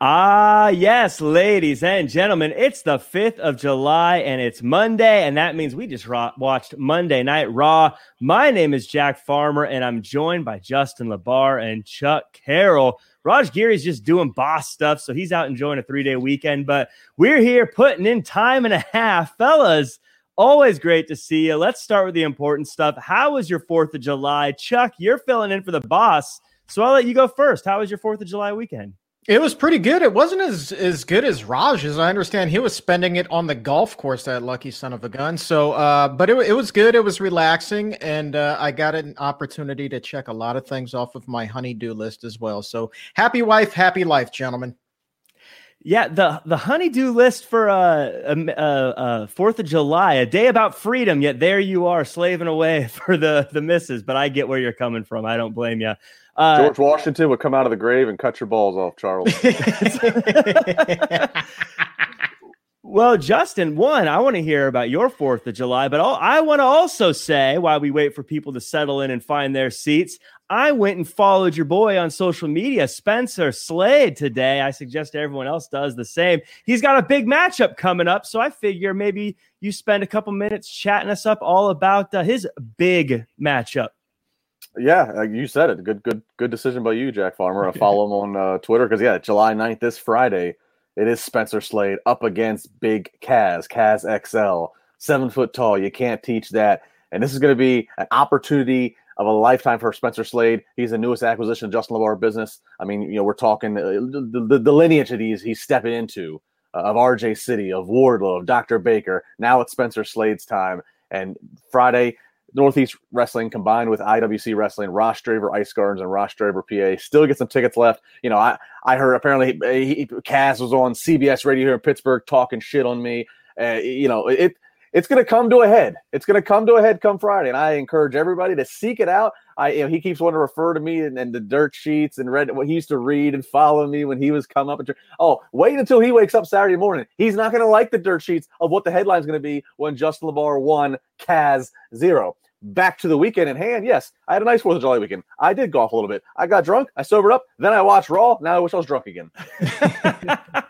Ah, yes, ladies and gentlemen, it's the 5th of July and it's Monday, and that means we just watched Monday Night Raw. My name is Jack Farmer, and I'm joined by Justin LaBar and Chuck Carroll. Raj Giri's just doing boss stuff, so he's out enjoying a three day weekend, but we're here putting in time and a half. Fellas, always great to see you. Let's start with the important stuff. How was your 4th of July? Chuck, you're filling in for the boss, so I'll let you go first. How was your 4th of July weekend? It was pretty good. It wasn't as as good as Raj, as I understand. He was spending it on the golf course, that lucky son of a gun. So, uh, but it, it was good. It was relaxing, and uh, I got an opportunity to check a lot of things off of my honeydew list as well. So, happy wife, happy life, gentlemen. Yeah, the the honeydew list for uh, um, uh, uh, Fourth of July, a day about freedom. Yet there you are, slaving away for the the misses. But I get where you're coming from. I don't blame you. Uh, George Washington would come out of the grave and cut your balls off, Charles. well, Justin, one, I want to hear about your Fourth of July, but I want to also say, while we wait for people to settle in and find their seats, I went and followed your boy on social media, Spencer Slade, today. I suggest everyone else does the same. He's got a big matchup coming up, so I figure maybe you spend a couple minutes chatting us up all about uh, his big matchup. Yeah, you said it. Good, good, good decision by you, Jack Farmer. I follow him on uh, Twitter because yeah, July 9th, this Friday, it is Spencer Slade up against Big Kaz, Kaz XL, seven foot tall. You can't teach that. And this is going to be an opportunity of a lifetime for Spencer Slade. He's the newest acquisition of Justin LaBar business. I mean, you know, we're talking uh, the, the, the lineage of these he's stepping into uh, of RJ City, of Wardlow, of Dr. Baker. Now it's Spencer Slade's time. And Friday, Northeast Wrestling combined with IWC Wrestling, Rostraver Ice Gardens, and Rostraver PA. Still get some tickets left. You know, I, I heard apparently he, he, Kaz was on CBS radio here in Pittsburgh talking shit on me. Uh, you know, it it's going to come to a head. It's going to come to a head come Friday, and I encourage everybody to seek it out. I, you know, he keeps wanting to refer to me and, and, the dirt sheets and read what he used to read and follow me when he was come up. And, oh, wait until he wakes up Saturday morning. He's not going to like the dirt sheets of what the headline's going to be when Justin LaBar won, Kaz zero back to the weekend in hand, yes, I had a nice Fourth of July weekend. I did golf a little bit. I got drunk. I sobered up. Then I watched Raw. Now I wish I was drunk again.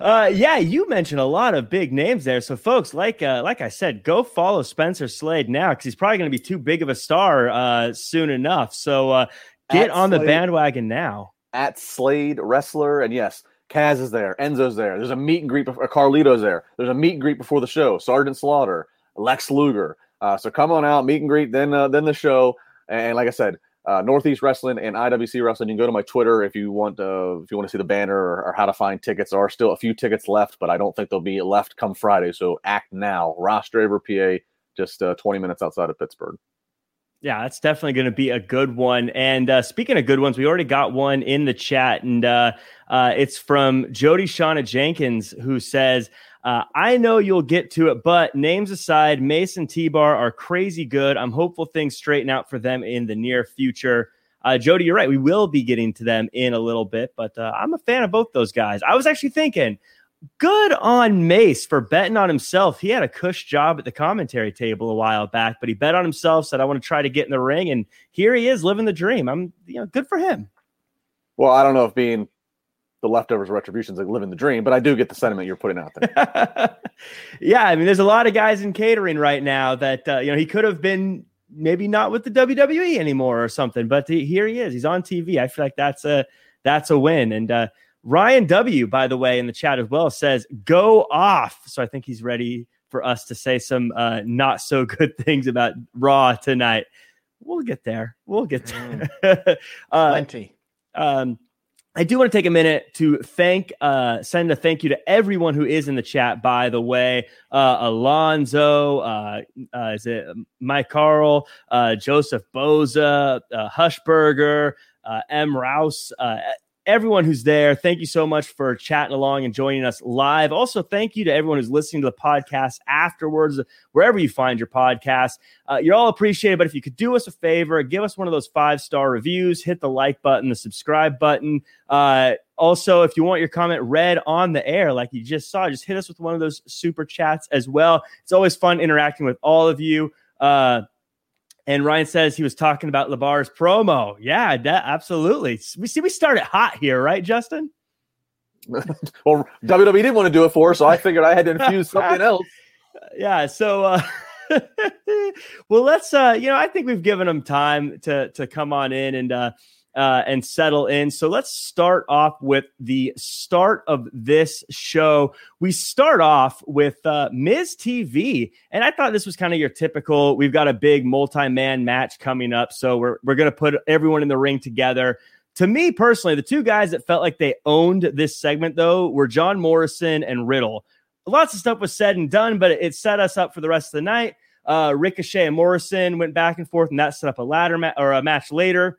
uh, yeah, you mentioned a lot of big names there. So, folks, like uh, like I said, go follow Spencer Slade now because he's probably going to be too big of a star uh, soon enough. So, uh, get at on Slade, the bandwagon now. At Slade Wrestler, and yes. Kaz is there. Enzo's there. There's a meet and greet. Before, Carlito's there. There's a meet and greet before the show. Sergeant Slaughter, Lex Luger. Uh, so come on out, meet and greet, then uh, then the show. And like I said, uh, Northeast Wrestling and IWC Wrestling. You can go to my Twitter if you want uh, if you want to see the banner or, or, how to find tickets. There are still a few tickets left, but I don't think they'll be left come Friday. So act now. Rostraver, PA, just uh, 20 minutes outside of Pittsburgh. Yeah, that's definitely going to be a good one. And uh, speaking of good ones, we already got one in the chat, and uh, uh, it's from Jody Shauna Jenkins, who says, uh, I know you'll get to it, but names aside, Mace and T-Bar are crazy good. I'm hopeful things straighten out for them in the near future. Uh, Jody, you're right. We will be getting to them in a little bit, but uh, I'm a fan of both those guys. I was actually thinking, good on Mace for betting on himself. He had a cush job at the commentary table a while back, but he bet on himself, said, I want to try to get in the ring. And here he is living the dream. I'm, you know, good for him. Well, I don't know if being the leftovers retributions like living the dream, but I do get the sentiment you're putting out there. yeah, I mean, there's a lot of guys in catering right now that uh, you know he could have been maybe not with the WWE anymore or something, but he, here he is. He's on TV. I feel like that's a that's a win. And uh, Ryan W, by the way, in the chat as well says go off. So I think he's ready for us to say some uh, not so good things about Raw tonight. We'll get there. We'll get there. Mm. uh, Plenty. Um, I do want to take a minute to thank, uh, send a thank you to everyone who is in the chat. By the way, uh, Alonzo, uh, uh, is it Mike Carl, uh, Joseph Boza, uh, Hushberger, M. Rouse, everyone who's there, thank you so much for chatting along and joining us live. Also, thank you to everyone who's listening to the podcast afterwards, wherever you find your podcast. Uh, you're all appreciated, but if you could do us a favor, give us one of those five star reviews, hit the like button, the subscribe button. Uh, also, if you want your comment read on the air, like you just saw, just hit us with one of those super chats as well. It's always fun interacting with all of you. Uh, and Ryan says he was talking about Labar's promo. Yeah, that, absolutely. We see we started hot here, right, Justin? well, WWE didn't want to do it for, so I figured I had to infuse something else. Yeah. So, uh, well, let's. Uh, you know, I think we've given them time to to come on in and uh, uh, and settle in. So let's start off with the start of this show. We start off with uh, Miz TV, and I thought this was kind of your typical. We've got a big multi-man match coming up, so we're we're gonna put everyone in the ring together. To me personally, the two guys that felt like they owned this segment though were John Morrison and Riddle. Lots of stuff was said and done, but it set us up for the rest of the night. Uh, Ricochet and Morrison went back and forth, and that set up a ladder ma- or a match later.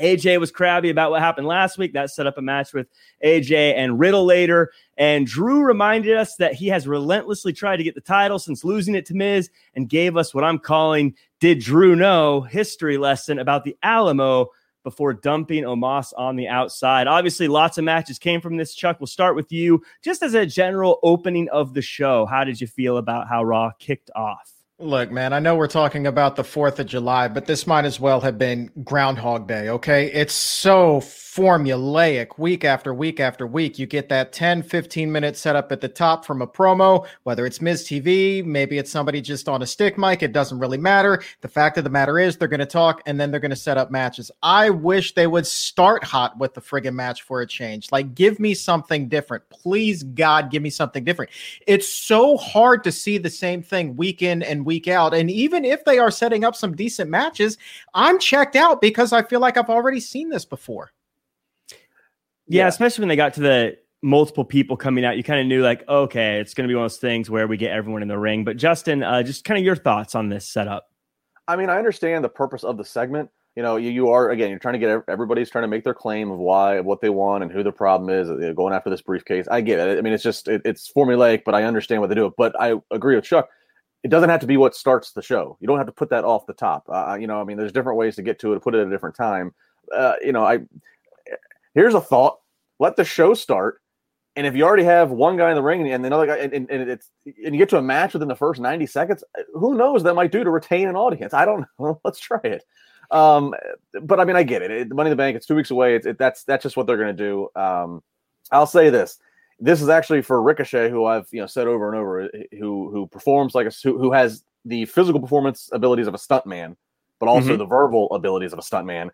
AJ was crabby about what happened last week. That set up a match with AJ and Riddle later. And Drew reminded us that he has relentlessly tried to get the title since losing it to Miz and gave us what I'm calling Did Drew Know history lesson about the Alamo before dumping Omos on the outside. Obviously, lots of matches came from this. Chuck, we'll start with you. Just as a general opening of the show, how did you feel about how Raw kicked off? Look, man, I know we're talking about the 4th of July, but this might as well have been Groundhog Day, okay? It's so formulaic week after week after week. You get that 10, 15 minute setup at the top from a promo, whether it's Miz TV, maybe it's somebody just on a stick mic. It doesn't really matter. The fact of the matter is, they're going to talk and then they're going to set up matches. I wish they would start hot with the friggin' match for a change. Like, give me something different. Please, God, give me something different. It's so hard to see the same thing week in and week out. And even if they are setting up some decent matches, I'm checked out because I feel like I've already seen this before. Yeah, yeah, especially when they got to the multiple people coming out, you kind of knew like, okay, it's going to be one of those things where we get everyone in the ring. But Justin, uh, just kind of your thoughts on this setup. I mean, I understand the purpose of the segment. You know, you, you are again, you're trying to get everybody's trying to make their claim of why, what they want, and who the problem is. Uh, going after this briefcase, I get it. I mean, it's just it, it's formulaic, but I understand what they do. But I agree with Chuck. It doesn't have to be what starts the show. You don't have to put that off the top. Uh, you know, I mean, there's different ways to get to it. Put it at a different time. Uh, you know, I here's a thought let the show start. And if you already have one guy in the ring and another guy, and, and, it's and you get to a match within the first ninety seconds, who knows that might do to retain an audience? I don't know. Let's try it. Um, but I mean, I get it. it. Money in the Bank. It's two weeks away. It's it, that's that's just what they're going to do. Um, I'll say this: this is actually for Ricochet, who I've you know said over and over, who who performs like a who, who has the physical performance abilities of a stuntman, but also mm-hmm. the verbal abilities of a stuntman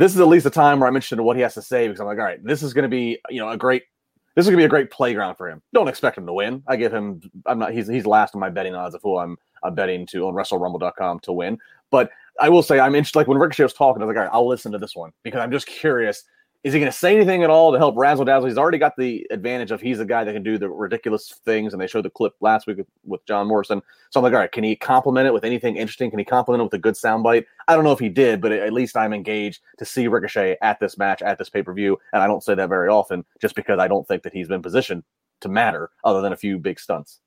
this is at least a time where I'm interested in what he has to say because I'm like, all right, this is going to be you know a great this is going to be a great playground for him. Don't expect him to win. I give him I'm not he's he's last on my betting odds of who I'm, I'm betting to on WrestleRumble.com to win. But I will say I'm interested. Like when Ricochet was talking, I was like, all right, I'll listen to this one because I'm just curious is he going to say anything at all to help razzle dazzle? He's already got the advantage of he's a guy that can do the ridiculous things, and they showed the clip last week with, with John Morrison. So I'm like, all right, can he compliment it with anything interesting? Can he compliment it with a good soundbite? I don't know if he did, but at least I'm engaged to see Ricochet at this match, at this pay per view, and I don't say that very often, just because I don't think that he's been positioned to matter, other than a few big stunts.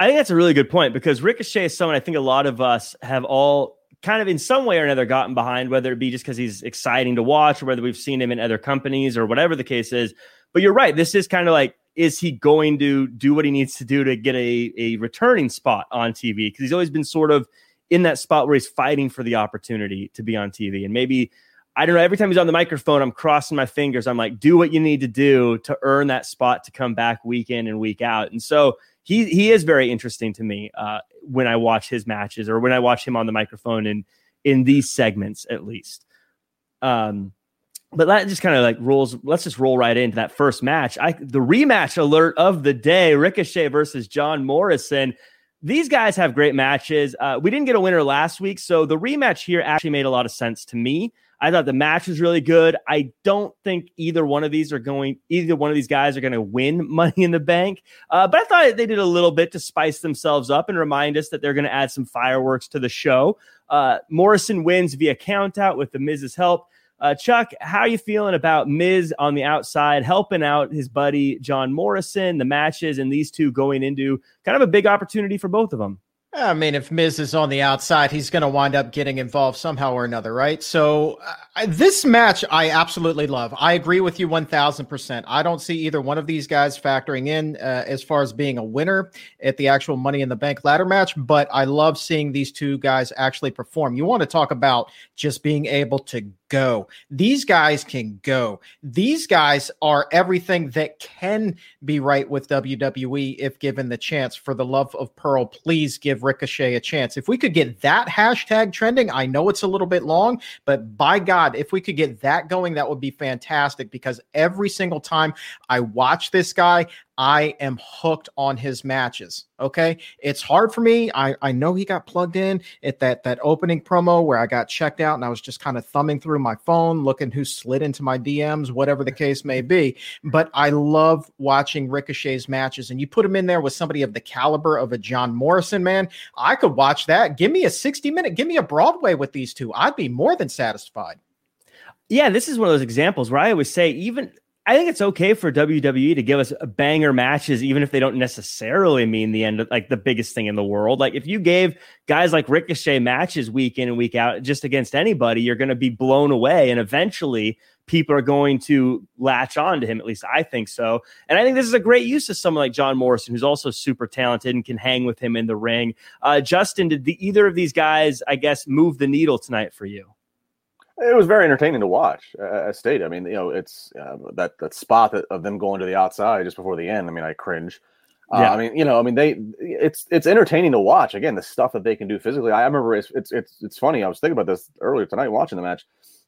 I think that's a really good point because Ricochet is someone I think a lot of us have all kind of in some way or another gotten behind, whether it be just because he's exciting to watch or whether we've seen him in other companies or whatever the case is. But you're right. This is kind of like, is he going to do what he needs to do to get a, a returning spot on TV? Because he's always been sort of in that spot where he's fighting for the opportunity to be on TV. And maybe, I don't know, every time he's on the microphone, I'm crossing my fingers. I'm like, do what you need to do to earn that spot to come back week in and week out. And so, he he is very interesting to me uh, when I watch his matches or when I watch him on the microphone in in these segments at least. Um, but that just kind of like rolls. Let's just roll right into that first match. I the rematch alert of the day: Ricochet versus John Morrison. These guys have great matches. Uh, we didn't get a winner last week, so the rematch here actually made a lot of sense to me. I thought the match was really good. I don't think either one of these are going, either one of these guys are going to win Money in the Bank. Uh, but I thought they did a little bit to spice themselves up and remind us that they're going to add some fireworks to the show. Uh, Morrison wins via countout with the Miz's help. Uh, Chuck, how are you feeling about Miz on the outside helping out his buddy John Morrison, the matches, and these two going into kind of a big opportunity for both of them? I mean, if Miz is on the outside, he's going to wind up getting involved somehow or another, right? So, uh, uh, this match I absolutely love. I agree with you 1000%. I don't see either one of these guys factoring in uh, as far as being a winner at the actual Money in the Bank ladder match, but I love seeing these two guys actually perform. You want to talk about just being able to go. These guys can go. These guys are everything that can be right with WWE if given the chance. For the love of Pearl, please give Ricochet a chance. If we could get that hashtag trending, I know it's a little bit long, but by God, if we could get that going, that would be fantastic because every single time I watch this guy, I am hooked on his matches. Okay. It's hard for me. I, I know he got plugged in at that, that opening promo where I got checked out and I was just kind of thumbing through my phone, looking who slid into my DMs, whatever the case may be. But I love watching Ricochet's matches. And you put him in there with somebody of the caliber of a John Morrison, man. I could watch that. Give me a 60 minute, give me a Broadway with these two. I'd be more than satisfied. Yeah, this is one of those examples where I always say, even I think it's okay for WWE to give us banger matches, even if they don't necessarily mean the end of like the biggest thing in the world. Like if you gave guys like Ricochet matches week in and week out just against anybody, you're going to be blown away. And eventually people are going to latch on to him. At least I think so. And I think this is a great use of someone like John Morrison, who's also super talented and can hang with him in the ring. Uh, Justin, did the, either of these guys, I guess, move the needle tonight for you? It was very entertaining to watch. Uh, as stated, I mean, you know, it's uh, that that spot that, of them going to the outside just before the end. I mean, I cringe. Uh, yeah. I mean, you know, I mean, they it's it's entertaining to watch. Again, the stuff that they can do physically. I remember it's it's it's, it's funny. I was thinking about this earlier tonight watching the match.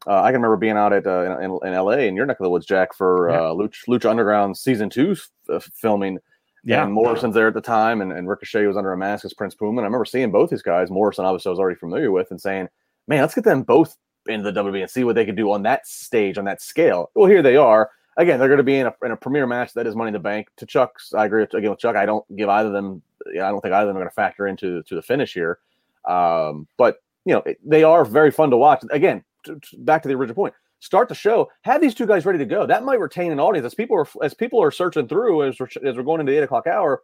Uh, I can remember being out at uh, in, in, LA in your neck of the woods, Jack, for yeah. uh, Lucha, Lucha Underground season two f- uh, filming. Yeah, and Morrison's there at the time, and, and Ricochet was under a mask as Prince Puma. And I remember seeing both these guys. Morrison, obviously, I was already familiar with, and saying, "Man, let's get them both into the WWE and see what they can do on that stage, on that scale. Well, here they are. Again, they're going to be in a, in a premier match that is Money in the Bank. To Chuck's, I agree again with Chuck. I don't give either of them. I don't think either of them are going to factor into to the finish here. Um, but you know, they are very fun to watch. Again, to, to, back to the original point. Start the show. Have these two guys ready to go. That might retain an audience as people are as people are searching through as we're, as we're going into the eight o'clock hour.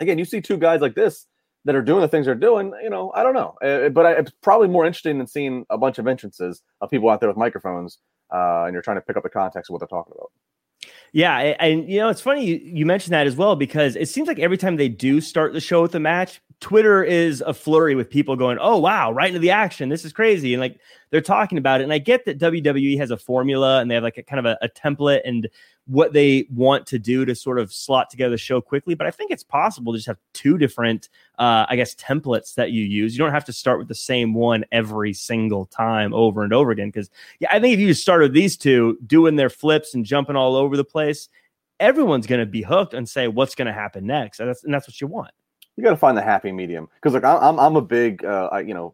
Again, you see two guys like this that are doing the things they're doing, you know, I don't know. Uh, but I, it's probably more interesting than seeing a bunch of entrances of people out there with microphones uh, and you're trying to pick up the context of what they're talking about. Yeah, and you know it's funny you, you mentioned that as well because it seems like every time they do start the show with a match, Twitter is a flurry with people going, "Oh wow, right into the action! This is crazy!" And like they're talking about it. And I get that WWE has a formula and they have like a kind of a, a template and what they want to do to sort of slot together the show quickly. But I think it's possible to just have two different, uh, I guess, templates that you use. You don't have to start with the same one every single time over and over again. Because yeah, I think if you just start with these two doing their flips and jumping all over the place, everyone's going to be hooked and say what's going to happen next. And that's, and that's what you want. You got to find the happy medium because like I'm I'm a big uh, I, you know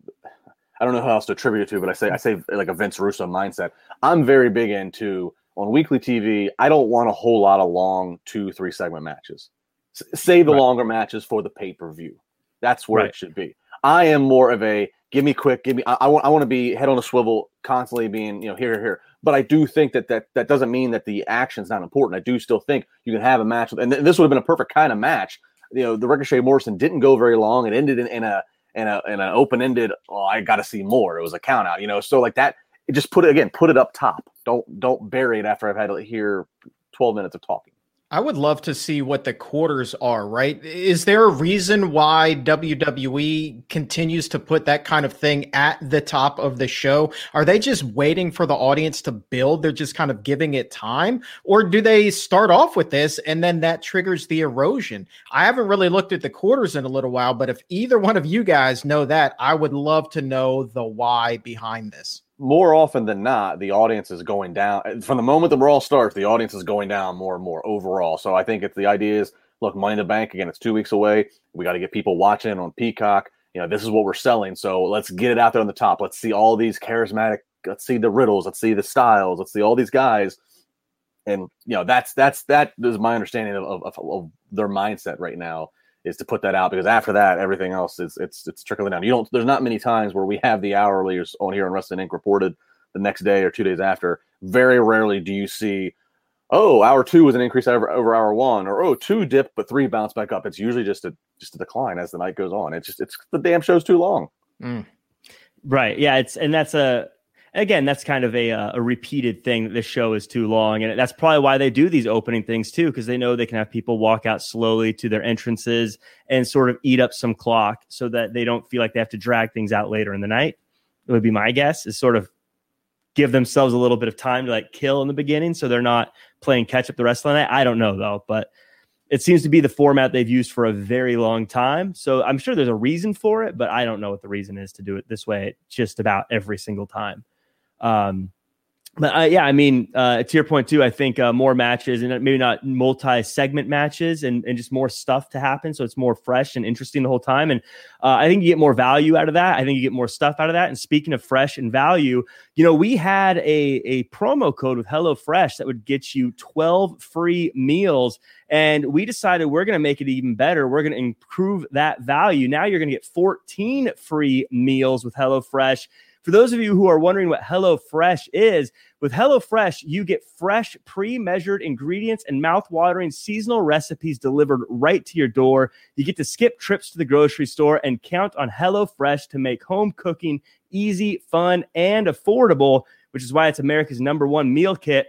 I don't know who else to attribute it to, but I say I say like a Vince Russo mindset. I'm very big into on weekly TV, I don't want a whole lot of long two, three segment matches. S- save the right. longer matches for the pay per view. That's where right. it should be. I am more of a give me quick, give me. I, I want. I want to be head on a swivel, constantly being you know here, here, here. But I do think that that that doesn't mean that the action's not important. I do still think you can have a match, and th- this would have been a perfect kind of match. You know, the Ricochet Morrison didn't go very long. It ended in, in a in a in an open ended. Oh, I got to see more. It was a count out. You know, so like that it just put it again, put it up top. Don't don't bury it after I've had to hear 12 minutes of talking. I would love to see what the quarters are, right? Is there a reason why WWE continues to put that kind of thing at the top of the show? Are they just waiting for the audience to build? They're just kind of giving it time? Or do they start off with this and then that triggers the erosion? I haven't really looked at the quarters in a little while, but if either one of you guys know that, I would love to know the why behind this more often than not, the audience is going down eh, from the moment the brawl starts. The audience is going down more and more overall. So I think it's the idea is look, Money in the Bank again. It's two weeks away. We got to get people watching on Peacock. You know, this is what we're selling. So let's get it out there on the top. Let's see all these charismatic. Let's see the riddles. Let's see the styles. Let's see all these guys. And you know, that's that's that is my understanding of, of, of their mindset right now is to put that out because after that, everything else is it's it's trickling down. You don't. There's not many times where we have the hourlies on here on Wrestling Inc. reported the next day or two days after. Very rarely do you see, oh, hour two was an increase over, over hour one, or oh, two dip but three bounce back up. It's usually just a just a decline as the night goes on. It's just it's the damn show's too long. Mm. Right. Yeah. It's and that's a again that's kind of a uh, a repeated thing that this show is too long, and that's probably why they do these opening things too, because they know they can have people walk out slowly to their entrances and sort of eat up some clock so that they don't feel like they have to drag things out later in the night. It would be my guess is sort of give themselves a little bit of time to like kill in the beginning so they're not playing catch up the rest of the night. I don't know though, but it seems to be the format they've used for a very long time. So I'm sure there's a reason for it, but I don't know what the reason is to do it this way just about every single time. Um, but uh, yeah, I mean, uh, to your point too, I think uh, more matches and maybe not multi-segment matches and, and just more stuff to happen, so it's more fresh and interesting the whole time. And uh, I think you get more value out of that. I think you get more stuff out of that. And speaking of fresh and value, you know, we had a a promo code with HelloFresh that would get you twelve free meals, and we decided we're going to make it even better. We're going to improve that value. Now you're going to get fourteen free meals with HelloFresh for those of you who are wondering what HelloFresh is, with HelloFresh, you get fresh, pre measured ingredients and mouth-watering seasonal recipes delivered right to your door. You get to skip trips to the grocery store and count on HelloFresh to make home cooking easy, fun, and affordable, which is why it's America's number one meal kit.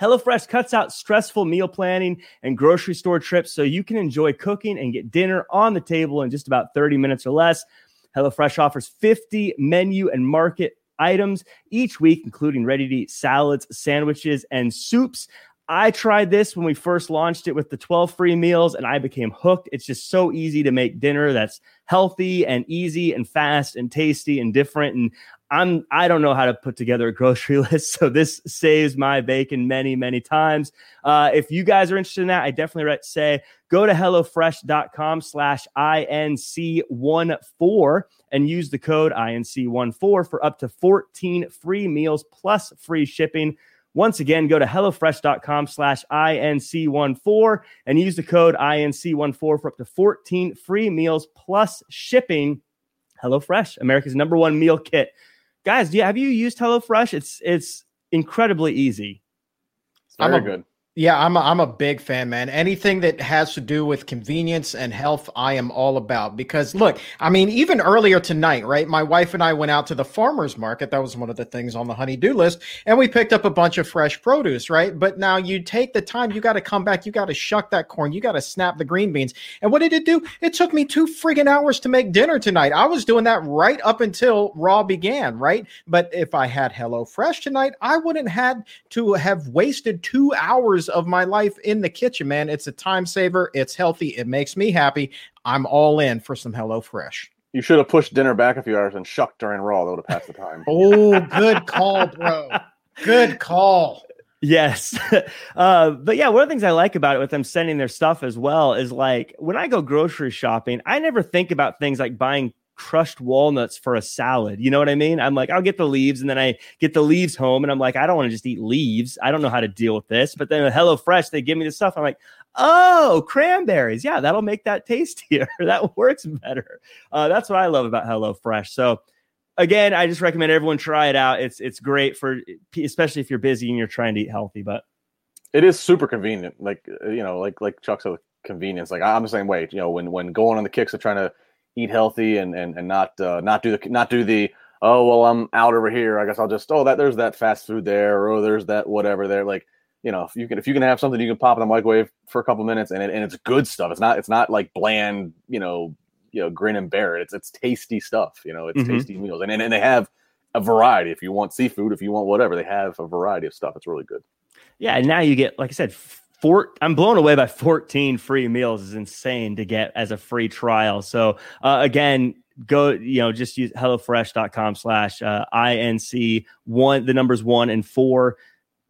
HelloFresh cuts out stressful meal planning and grocery store trips so you can enjoy cooking and get dinner on the table in just about 30 minutes or less. HelloFresh offers 50 menu and market items each week, including ready to eat salads, sandwiches, and soups. I tried this when we first launched it with the 12 free meals and I became hooked. It's just so easy to make dinner that's healthy and easy and fast and tasty and different. And I'm I don't know how to put together a grocery list, so this saves my bacon many many times. Uh, if you guys are interested in that, I definitely say go to hellofresh.com/inc14 and use the code inc14 for up to 14 free meals plus free shipping. Once again, go to HelloFresh.com slash INC14 and use the code INC14 for up to 14 free meals plus shipping. HelloFresh, America's number one meal kit guys, do you, have you used HelloFresh? It's it's incredibly easy. It's very I'm a, good. Yeah, I'm a, I'm a big fan, man. Anything that has to do with convenience and health, I am all about. Because look, I mean, even earlier tonight, right? My wife and I went out to the farmers market. That was one of the things on the honey-do list, and we picked up a bunch of fresh produce, right? But now you take the time, you got to come back, you got to shuck that corn, you got to snap the green beans. And what did it do? It took me two friggin' hours to make dinner tonight. I was doing that right up until Raw began, right? But if I had Hello Fresh tonight, I wouldn't had to have wasted two hours of my life in the kitchen, man. It's a time saver. It's healthy. It makes me happy. I'm all in for some Hello Fresh. You should have pushed dinner back a few hours and shucked during Raw. That would have passed the time. oh, good call, bro. Good call. Yes. Uh, but yeah, one of the things I like about it with them sending their stuff as well is like when I go grocery shopping, I never think about things like buying crushed walnuts for a salad. You know what I mean? I'm like, I'll get the leaves and then I get the leaves home and I'm like, I don't want to just eat leaves. I don't know how to deal with this. But then at HelloFresh, they give me the stuff. I'm like, oh, cranberries. Yeah, that'll make that tastier. that works better. Uh, that's what I love about HelloFresh. So again, I just recommend everyone try it out. It's it's great for especially if you're busy and you're trying to eat healthy, but it is super convenient. Like you know, like like Chuck said, convenience. Like I'm the same way. You know, when when going on the kicks of trying to eat healthy and and, and not uh, not do the not do the oh well I'm out over here. I guess I'll just oh that there's that fast food there or oh there's that whatever there. Like you know if you can if you can have something you can pop in the microwave for a couple minutes and it, and it's good stuff. It's not it's not like bland you know you know grin and bear. It it's it's tasty stuff you know it's mm-hmm. tasty meals. And, and and they have a variety. If you want seafood if you want whatever they have a variety of stuff. It's really good. Yeah and now you get like I said four i'm blown away by 14 free meals. Is insane to get as a free trial. So uh, again go you know just use hellofresh.com slash uh, inc one the numbers one and four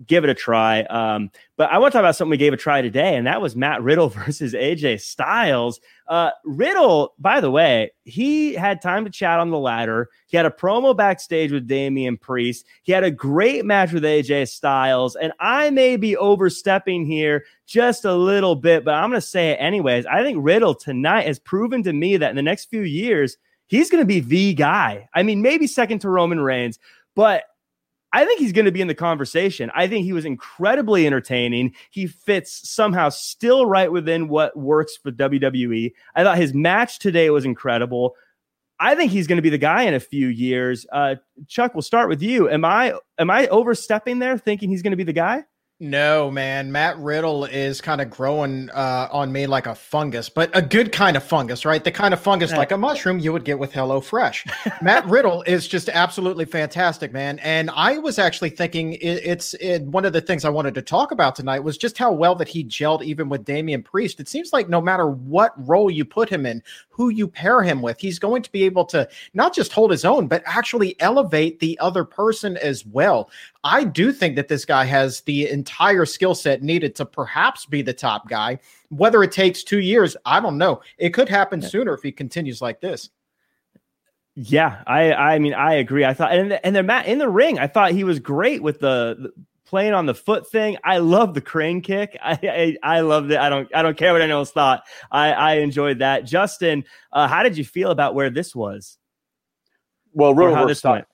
give it a try. Um, but I want to talk about something we gave a try today, and that was Matt Riddle versus AJ Styles. Uh, Riddle, by the way, he had time to chat on the ladder. He had a promo backstage with Damian Priest. He had a great match with AJ Styles, and I may be overstepping here just a little bit, but I'm going to say it anyways. I think Riddle tonight has proven to me that in the next few years, he's going to be the guy. I mean, maybe second to Roman Reigns, but I think he's going to be in the conversation. I think he was incredibly entertaining. He fits somehow still right within what works for WWE. I thought his match today was incredible. I think he's going to be the guy in a few years. Uh, Chuck, we'll start with you. Am I am I overstepping there, thinking he's going to be the guy? No, man. Matt Riddle is kind of growing uh, on me like a fungus, but a good kind of fungus, right? The kind of fungus like a mushroom you would get with Hello Fresh. Matt Riddle is just absolutely fantastic, man. And I was actually thinking it, it's it, one of the things I wanted to talk about tonight was just how well that he gelled even with Damian Priest. It seems like no matter what role you put him in, who you pair him with, he's going to be able to not just hold his own, but actually elevate the other person as well. I do think that this guy has the entire skill set needed to perhaps be the top guy. Whether it takes two years, I don't know. It could happen yeah. sooner if he continues like this. Yeah, I I mean I agree. I thought and and then Matt in the ring, I thought he was great with the, the playing on the foot thing. I love the crane kick. I, I, I loved it. I don't I don't care what anyone else thought. I I enjoyed that. Justin, uh, how did you feel about where this was? Well, Riddle versus, Styles,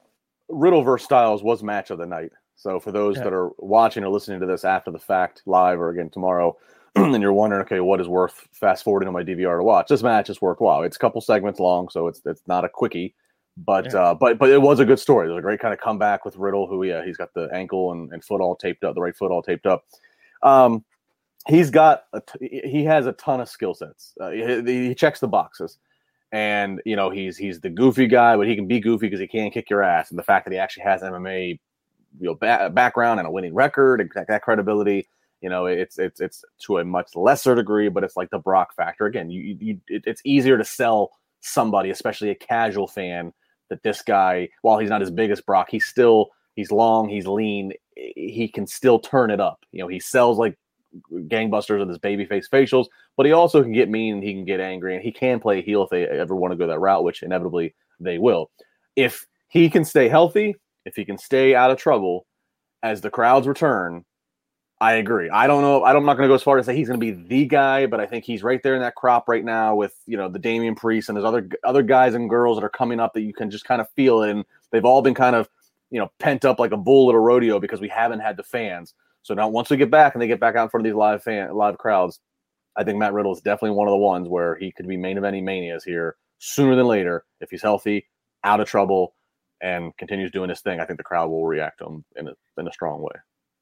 Riddle versus Styles was match of the night. So for those yeah. that are watching or listening to this after the fact, live or again tomorrow, and you're wondering, okay, what is worth fast forwarding on my DVR to watch? This match is worthwhile. It's a couple segments long, so it's it's not a quickie, but yeah. uh, but but it was a good story. It was a great kind of comeback with Riddle, who yeah, he's got the ankle and, and foot all taped up, the right foot all taped up. Um, he's got a t- he has a ton of skill sets. Uh, he, he checks the boxes and you know he's he's the goofy guy, but he can be goofy because he can kick your ass. And the fact that he actually has MMA you know ba- background and a winning record and that, that, credibility. You know, it's it's it's to a much lesser degree, but it's like the Brock factor again. You, you it, it's easier to sell somebody, especially a casual fan, that this guy, while he's not as big as Brock, he's still he's long, he's lean, he can still turn it up. You know, he sells like gangbusters with his babyface facials, but he also can get mean and he can get angry and he can play heel if they ever want to go that route, which inevitably they will. If he can stay healthy, if he can stay out of trouble as the crowds return, I agree. I don't know. I'm not going to go as far as say he's going to be the guy, but I think he's right there in that crop right now with you know the Damian Priest and there's other other guys and girls that are coming up that you can just kind of feel it, and they've all been kind of you know pent up like a bull at a rodeo because we haven't had the fans. So now once we get back and they get back out in front of these live fan live crowds, I think Matt Riddle is definitely one of the ones where he could be main eventing manias here sooner than later if he's healthy, out of trouble, and continues doing his thing, I think the crowd will react to him in a, in a strong way.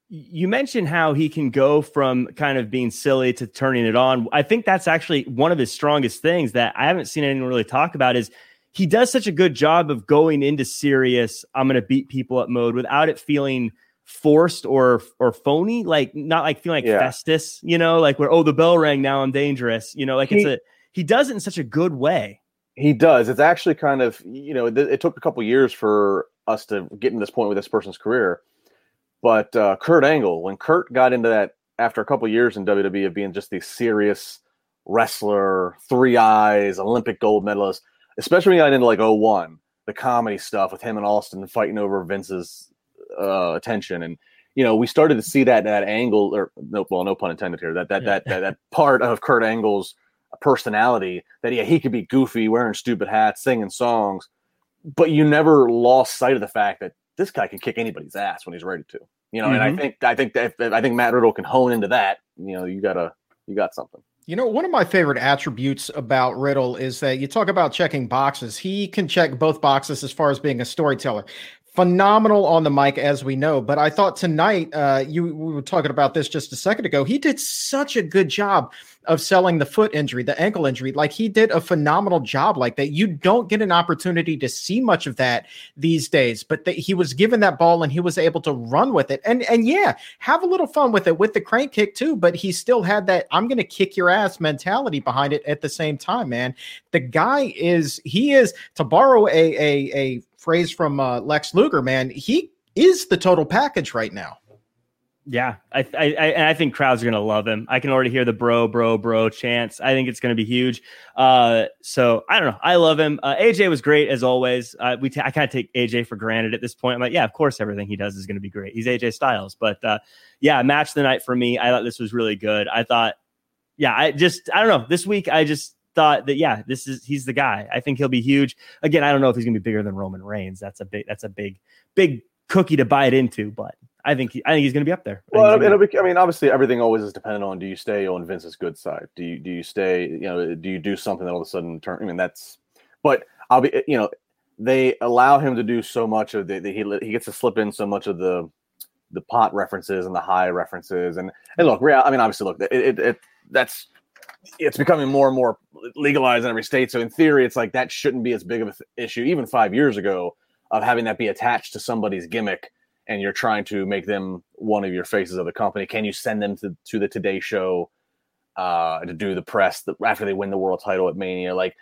You mentioned how he can go from kind of being silly to turning it on. I think that's actually one of his strongest things that I haven't seen anyone really talk about is he does such a good job of going into serious, I'm going to beat people up mode without it feeling forced or or phony, like not like feeling like yeah. Festus, you know, like where oh the bell rang now I'm dangerous, you know, like he, it's a he does it in such a good way. He does. It's actually kind of you know it, it took a couple years for us to get to this point with this person's career, but uh, Kurt Angle when Kurt got into that after a couple years in WWE of being just the serious wrestler, three eyes, Olympic gold medalist, especially when he got into like 01, the comedy stuff with him and Austin fighting over Vince's uh, attention and you know, we started to see that that angle, or no, well, no pun intended here. That that that that, that part of Kurt Angle's personality that yeah he could be goofy wearing stupid hats singing songs but you never lost sight of the fact that this guy can kick anybody's ass when he's ready to you know mm-hmm. and i mm-hmm. think i think that i think matt riddle can hone into that you know you gotta you got something you know, one of my favorite attributes about Riddle is that you talk about checking boxes. He can check both boxes as far as being a storyteller phenomenal on the mic, as we know. But I thought tonight, uh, you we were talking about this just a second ago. He did such a good job of selling the foot injury, the ankle injury. Like he did a phenomenal job like that. You don't get an opportunity to see much of that these days. But the, he was given that ball and he was able to run with it. And and yeah, have a little fun with it with the crane kick too. But he still had that I'm going to kick your ass mentality behind it at the same time. Man, the guy is he is to borrow a a a phrase from uh, Lex Luger, man, he is the total package right now. Yeah, I I I think crowds are gonna love him. I can already hear the bro, bro, bro chants. I think it's gonna be huge. Uh, so I don't know. I love him. Uh, AJ was great as always. Uh, we t- I kind of take AJ for granted at this point. I'm like, yeah, of course, everything he does is gonna be great. He's AJ Styles. But uh, yeah, match the night for me. I thought this was really good. I thought, yeah, I just I don't know. This week I just thought that yeah, this is he's the guy. I think he'll be huge. Again, I don't know if he's gonna be bigger than Roman Reigns. That's a big that's a big big cookie to bite into, but I think he, I think he's going to be up there. Well, be, I mean, obviously, everything always is dependent on do you stay on Vince's good side? Do you do you stay? You know, do you do something that all of a sudden turn? I mean, that's. But I'll be. You know, they allow him to do so much of the, the he he gets to slip in so much of the the pot references and the high references and and look, real. I mean, obviously, look, it, it, it that's it's becoming more and more legalized in every state. So in theory, it's like that shouldn't be as big of an issue. Even five years ago, of having that be attached to somebody's gimmick, and you're trying to make them one of your faces of the company. Can you send them to to the Today Show uh, to do the press after they win the world title at Mania? Like,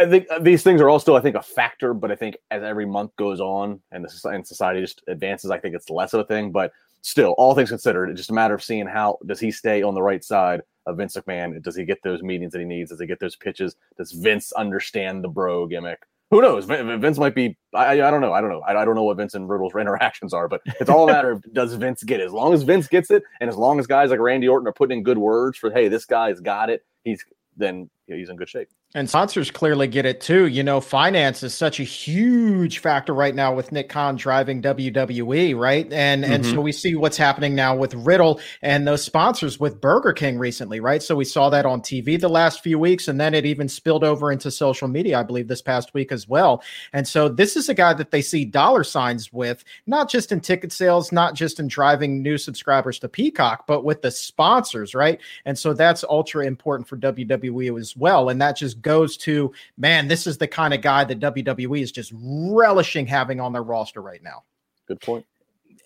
I think these things are all still, I think, a factor. But I think as every month goes on and the and society just advances, I think it's less of a thing. But still, all things considered, it's just a matter of seeing how does he stay on the right side of Vince McMahon? Does he get those meetings that he needs? Does he get those pitches? Does Vince understand the bro gimmick? Who knows? Vince might be. I, I don't know. I don't know. I, I don't know what Vince and Riddle's interactions are, but it's all a matter of does Vince get it? As long as Vince gets it, and as long as guys like Randy Orton are putting in good words for, hey, this guy's got it. He's then he's in good shape. And sponsors clearly get it too. You know, finance is such a huge factor right now with Nick Khan driving WWE, right? And mm-hmm. and so we see what's happening now with Riddle and those sponsors with Burger King recently, right? So we saw that on TV the last few weeks, and then it even spilled over into social media, I believe, this past week as well. And so this is a guy that they see dollar signs with, not just in ticket sales, not just in driving new subscribers to Peacock, but with the sponsors, right? And so that's ultra important for WWE as well. And that just goes to man, this is the kind of guy that WWE is just relishing having on their roster right now. Good point.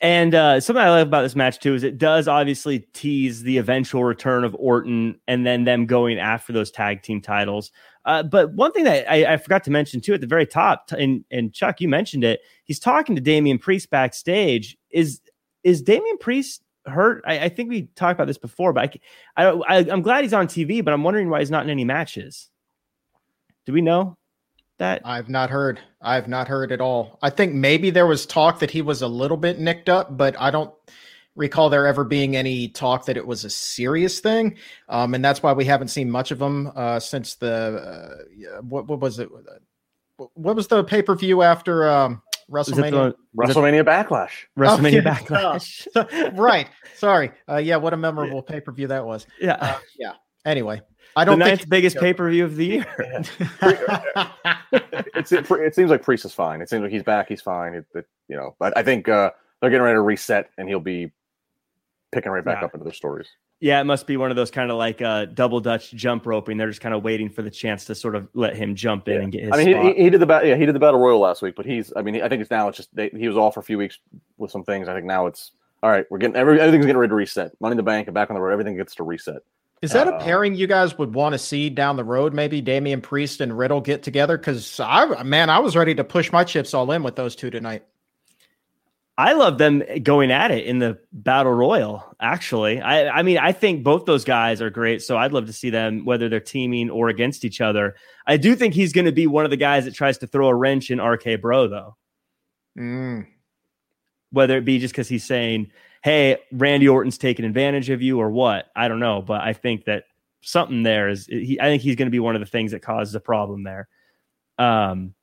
And uh, something I love about this match too is it does obviously tease the eventual return of Orton and then them going after those tag team titles. Uh, but one thing that I, I, forgot to mention too at the very top, and, and Chuck, you mentioned it. He's talking to Damian Priest backstage. Is is Damian Priest hurt? I, I think we talked about this before, but I, I, I'm glad he's on TV, but I'm wondering why he's not in any matches. Do we know that? I've not heard. I've not heard at all. I think maybe there was talk that he was a little bit nicked up, but I don't recall there ever being any talk that it was a serious thing. Um, and that's why we haven't seen much of him uh, since the uh, what, what was it? What was the pay per view after um, WrestleMania? The, WrestleMania Backlash. WrestleMania oh, Backlash. right. Sorry. Uh, yeah. What a memorable pay per view that was. Yeah. Uh, yeah. Anyway, I don't think it's the ninth biggest pay per view of the year. it's, it, it, seems like Priest is fine. It seems like he's back. He's fine. It, it, you know, but I think uh, they're getting ready to reset, and he'll be picking right back yeah. up into their stories. Yeah, it must be one of those kind of like uh, double Dutch jump roping. They're just kind of waiting for the chance to sort of let him jump in yeah. and get his. I mean, he, he, did the battle. Yeah, he did the battle royal last week, but he's. I mean, I think it's now. It's just they, he was off for a few weeks with some things. I think now it's all right. We're getting every, everything's getting ready to reset. Money in the bank and back on the road. Everything gets to reset. Is that uh, a pairing you guys would want to see down the road? Maybe Damian Priest and Riddle get together? Because I, man, I was ready to push my chips all in with those two tonight. I love them going at it in the battle royal. Actually, I, I mean, I think both those guys are great. So I'd love to see them whether they're teaming or against each other. I do think he's going to be one of the guys that tries to throw a wrench in RK Bro, though. Mm. Whether it be just because he's saying, hey, Randy Orton's taking advantage of you or what. I don't know, but I think that something there is. He, I think he's going to be one of the things that causes a problem there. Um,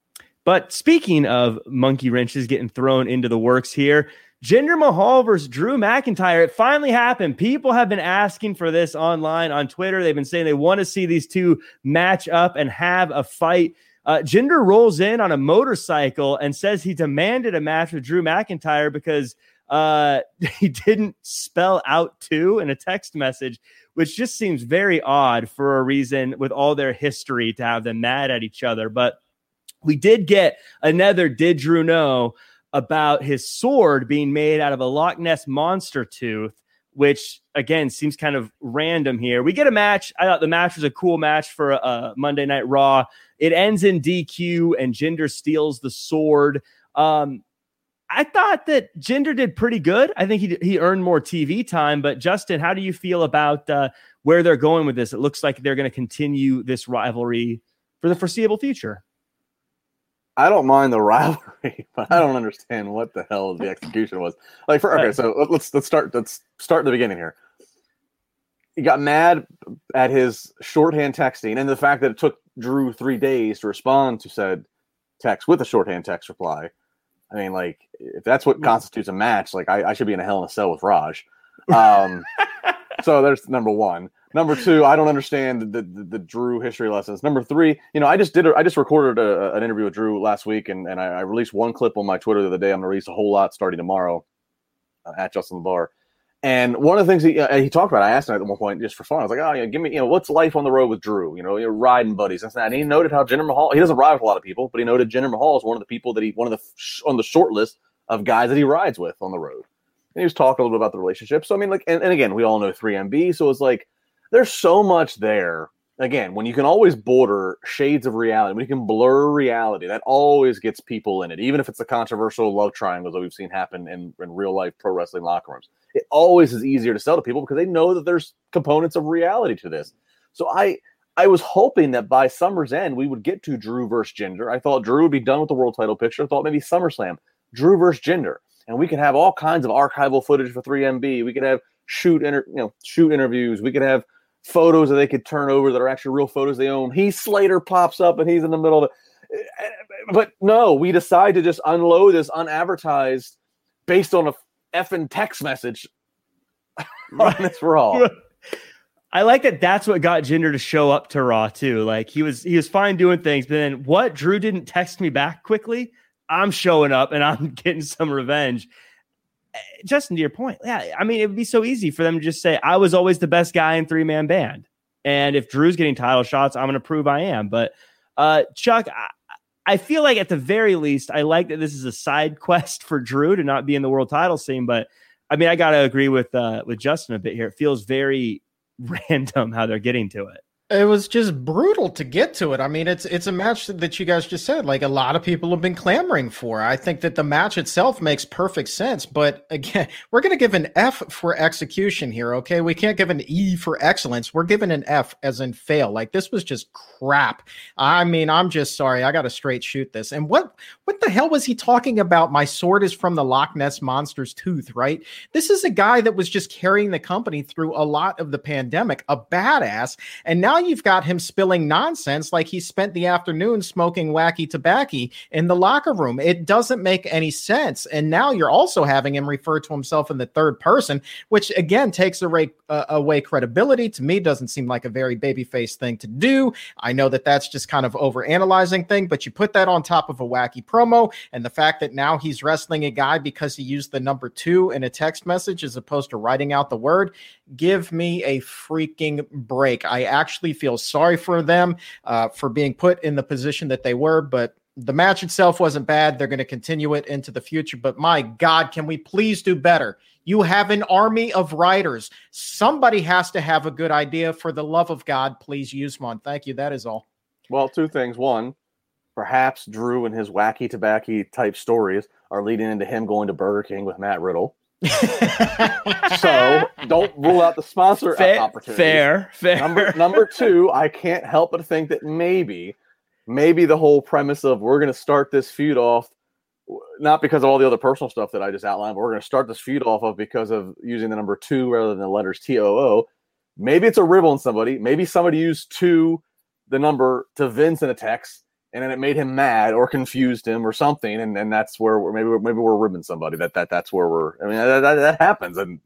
but speaking of monkey wrenches getting thrown into the works here, Jinder Mahal versus Drew McIntyre. It finally happened. People have been asking for this online on Twitter. They've been saying they want to see these two match up and have a fight. Uh, Jinder rolls in on a motorcycle and says he demanded a match with Drew McIntyre because uh, he didn't spell out two in a text message, which just seems very odd for a reason with all their history to have them mad at each other. But we did get another Did Drew Know about his sword being made out of a Loch Ness monster tooth, which again seems kind of random here. We get a match. I thought the match was a cool match for a Monday Night Raw. It ends in DQ and Jinder steals the sword. Um, I thought that Jinder did pretty good. I think he he earned more TV time. But Justin, how do you feel about uh, where they're going with this? It looks like they're going to continue this rivalry for the foreseeable future. I don't mind the rivalry, but I don't understand what the hell the execution was. Like for okay, so let's let's start let's start at the beginning here. He got mad at his shorthand texting and the fact that it took Drew three days to respond to said text with a shorthand text reply I mean, like if that's what constitutes a match, like I, I should be in a hell in a cell with Raj. Um, so there's number one. Number two, I don't understand the, the, the Drew history lessons. Number three, you know, I just did a, I just recorded a, an interview with Drew last week, and, and I, I, released one clip on my Twitter the other day. I'm gonna release a whole lot starting tomorrow uh, at Justin LaBar. And one of the things he, uh, he talked about, I asked him at one point just for fun. I was like, "Oh, know, give me, you know, what's life on the road with Drew? You know, you're riding buddies and that." And he noted how Jinder Mahal. He doesn't ride with a lot of people, but he noted Jinder Mahal is one of the people that he, one of the on the short list of guys that he rides with on the road. And he was talking a little bit about the relationship. So I mean, like, and, and again, we all know 3MB, so it's like there's so much there. Again, when you can always border shades of reality, when you can blur reality, that always gets people in it, even if it's the controversial love triangles that we've seen happen in, in real life pro wrestling locker rooms it always is easier to sell to people because they know that there's components of reality to this. So I I was hoping that by summer's end we would get to Drew versus Jinder. I thought Drew would be done with the world title picture. I thought maybe SummerSlam, Drew versus Jinder, and we could have all kinds of archival footage for 3MB. We could have shoot inter, you know shoot interviews. We could have photos that they could turn over that are actually real photos they own. He Slater pops up and he's in the middle of it. Eh, but no, we decide to just unload this unadvertised based on a effing text message on this Raw. I like that. That's what got Jinder to show up to Raw too. Like he was, he was fine doing things, but then what? Drew didn't text me back quickly. I'm showing up and I'm getting some revenge. Justin, to your point, yeah, I mean, it would be so easy for them to just say, "I was always the best guy in three man band," and if Drew's getting title shots, I'm going to prove I am. But uh, Chuck, I, I feel like at the very least, I like that this is a side quest for Drew to not be in the world title scene. But I mean, I gotta agree with uh, with Justin a bit here. It feels very random how they're getting to it. It was just brutal to get to it. I mean, it's it's a match that you guys just said like a lot of people have been clamoring for. I think that the match itself makes perfect sense, but again, we're going to give an F for execution here, okay? We can't give an E for excellence. We're giving an F as in fail. Like this was just crap. I mean, I'm just sorry. I got to straight shoot this. And what what the hell was he talking about? My sword is from the Loch Ness monster's tooth, right? This is a guy that was just carrying the company through a lot of the pandemic, a badass, and now now you've got him spilling nonsense like he spent the afternoon smoking wacky tobacco in the locker room. It doesn't make any sense. And now you're also having him refer to himself in the third person, which again takes away, uh, away credibility. To me, doesn't seem like a very babyface thing to do. I know that that's just kind of over analyzing thing, but you put that on top of a wacky promo and the fact that now he's wrestling a guy because he used the number two in a text message as opposed to writing out the word. Give me a freaking break. I actually feel sorry for them uh, for being put in the position that they were, but the match itself wasn't bad. They're going to continue it into the future. But my God, can we please do better? You have an army of writers. Somebody has to have a good idea. For the love of God, please use one. Thank you. That is all. Well, two things. One, perhaps Drew and his wacky tobacco type stories are leading into him going to Burger King with Matt Riddle. so don't rule out the sponsor fair, opportunity. Fair, fair. Number number two, I can't help but think that maybe, maybe the whole premise of we're going to start this feud off, not because of all the other personal stuff that I just outlined, but we're going to start this feud off of because of using the number two rather than the letters T O O. Maybe it's a rib on somebody. Maybe somebody used two, the number to Vince in a text and then it made him mad or confused him or something, and, and that's where we're, maybe we're, maybe we're ribbing somebody. That that that's where we're. I mean, that, that, that happens, and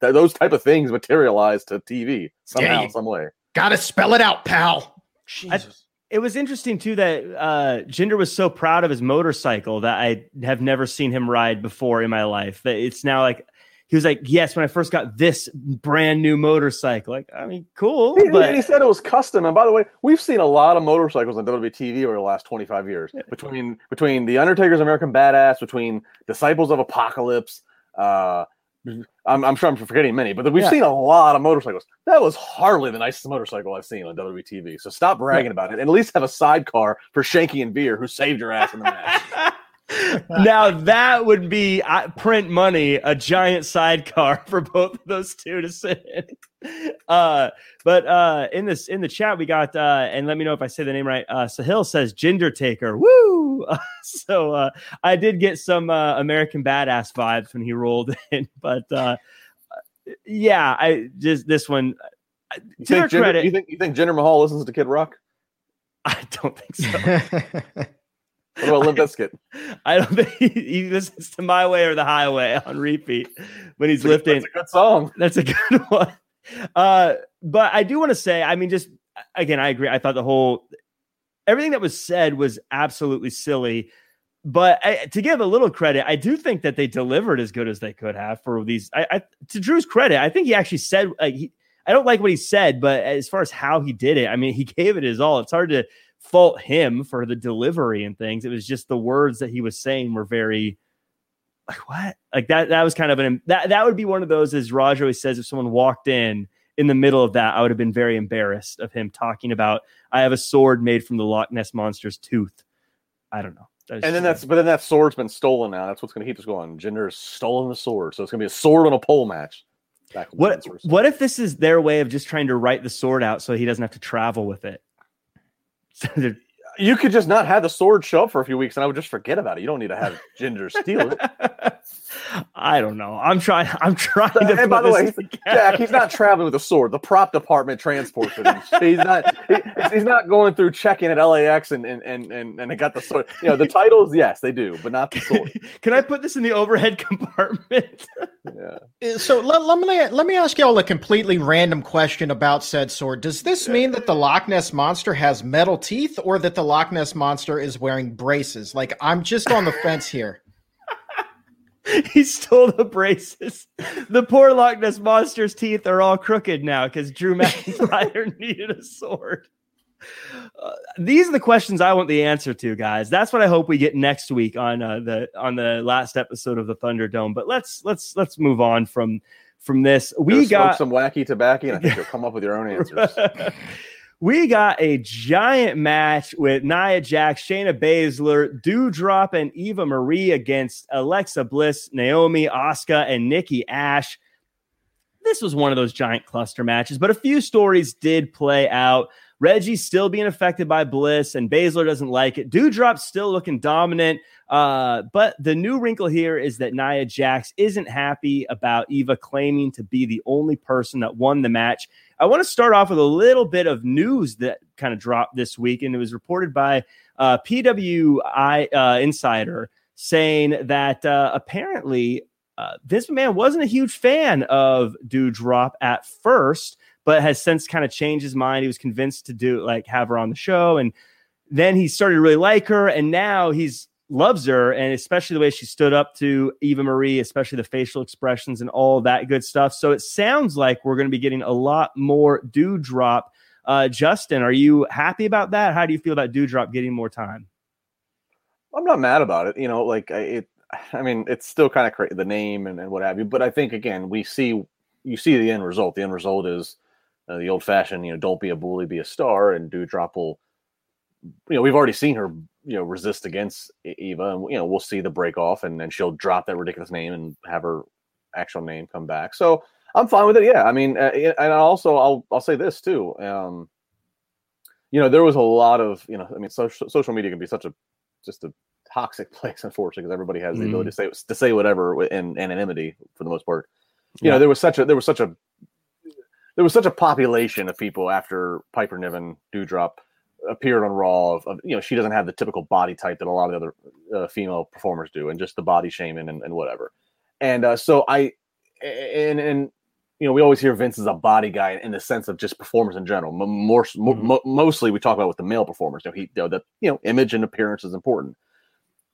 that, those type of things materialize to TV somehow, yeah, some way. Got to spell it out, pal. Jesus. I, it was interesting too that uh, Jinder was so proud of his motorcycle that I have never seen him ride before in my life. That it's now like he was like, "Yes, when I first got this brand new motorcycle." Like, I mean, cool. He, but he said it was custom. And by the way, we've seen a lot of motorcycles on WTV over the last twenty five years. Between between the Undertaker's American Badass, between Disciples of Apocalypse. Uh, I'm, I'm, sure I'm forgetting many, but we've yeah. seen a lot of motorcycles. That was hardly the nicest motorcycle I've seen on WTV. So stop bragging about it, and at least have a sidecar for Shanky and Veer, who saved your ass in the match. now that would be uh, print money, a giant sidecar for both of those two to sit in. Uh, but uh, in this in the chat, we got uh, and let me know if I say the name right. Uh, Sahil says Jinder Taker. Woo! so uh, I did get some uh, American Badass vibes when he rolled in, but uh, yeah, I just this one. You to their Jinder, credit, you think you think Jinder Mahal listens to Kid Rock? I don't think so. What about Limp Bizkit? I don't think he, he, listens to My Way or the Highway on repeat when he's lifting. That's a good song. That's a good one. Uh, but I do want to say, I mean, just again, I agree. I thought the whole everything that was said was absolutely silly. But I, to give a little credit, I do think that they delivered as good as they could have for these. I, I to Drew's credit, I think he actually said like he. I don't like what he said, but as far as how he did it, I mean, he gave it his all. It's hard to fault him for the delivery and things. It was just the words that he was saying were very like what? Like that that was kind of an that that would be one of those as Raj always says if someone walked in in the middle of that, I would have been very embarrassed of him talking about I have a sword made from the Loch Ness monster's tooth. I don't know. and then that's but then that sword's been stolen now. That's what's gonna keep us going. Jinder has stolen the sword. So it's gonna be a sword on a pole match. What what if this is their way of just trying to write the sword out so he doesn't have to travel with it? You could just not have the sword show up for a few weeks and I would just forget about it. You don't need to have Jinder steal it. I don't know. I'm trying. I'm trying to. And by the way, Jack, he's not traveling with a sword. The prop department transports him. He's not. He, he's not going through checking at LAX and and and and, and got the sword. You know, the titles, yes, they do, but not the sword. Can I put this in the overhead compartment? yeah. Uh, so let, let me let me ask y'all a completely random question about said sword. Does this mean that the Loch Ness monster has metal teeth, or that the Loch Ness monster is wearing braces? Like, I'm just on the fence here. he stole the braces. The poor Loch Ness monster's teeth are all crooked now because Drew McIntyre needed a sword. Uh, these are the questions I want the answer to, guys. That's what I hope we get next week on uh, the on the last episode of the Thunderdome. But let's let's let's move on from from this. We got some wacky tobacco, and I think you'll come up with your own answers. We got a giant match with Nia Jax, Shayna Baszler, Doudrop, and Eva Marie against Alexa Bliss, Naomi, Asuka, and Nikki Ash. This was one of those giant cluster matches, but a few stories did play out. Reggie's still being affected by Bliss, and Baszler doesn't like it. Doudrop's still looking dominant. Uh, but the new wrinkle here is that Nia Jax isn't happy about Eva claiming to be the only person that won the match. I want to start off with a little bit of news that kind of dropped this week, and it was reported by uh, PWI uh, Insider saying that uh, apparently uh, Vince McMahon wasn't a huge fan of Doudrop at first but has since kind of changed his mind. He was convinced to do like have her on the show, and then he started to really like her, and now he's loves her, and especially the way she stood up to Eva Marie, especially the facial expressions and all that good stuff. So it sounds like we're going to be getting a lot more Doudrop. Uh, Justin, are you happy about that? How do you feel about Doudrop getting more time? I'm not mad about it. You know, like it. I mean, it's still kind of crazy the name and, and what have you. But I think again, we see you see the end result. The end result is uh, the old fashioned, you know, don't be a bully, be a star. And Doudrop will, you know, we've already seen her, you know, resist against Eva, and you know, we'll see the break off, and then she'll drop that ridiculous name and have her actual name come back. So I'm fine with it. Yeah, I mean, uh, and also I'll I'll say this too. Um, you know, there was a lot of, you know, I mean, social social media can be such a just a toxic place, unfortunately, because everybody has the mm. ability to say to say whatever in anonymity for the most part. You yeah. know, there was such a there was such a there was such a population of people after Piper Niven Doudrop appeared on Raw of, of, you know she doesn't have the typical body type that a lot of the other uh, female performers do, and just the body shaming and, and whatever. And uh, so I and and you know we always hear Vince is a body guy in the sense of just performers in general. More, mm-hmm. mo- mostly we talk about with the male performers. You know, he you know, that you know image and appearance is important.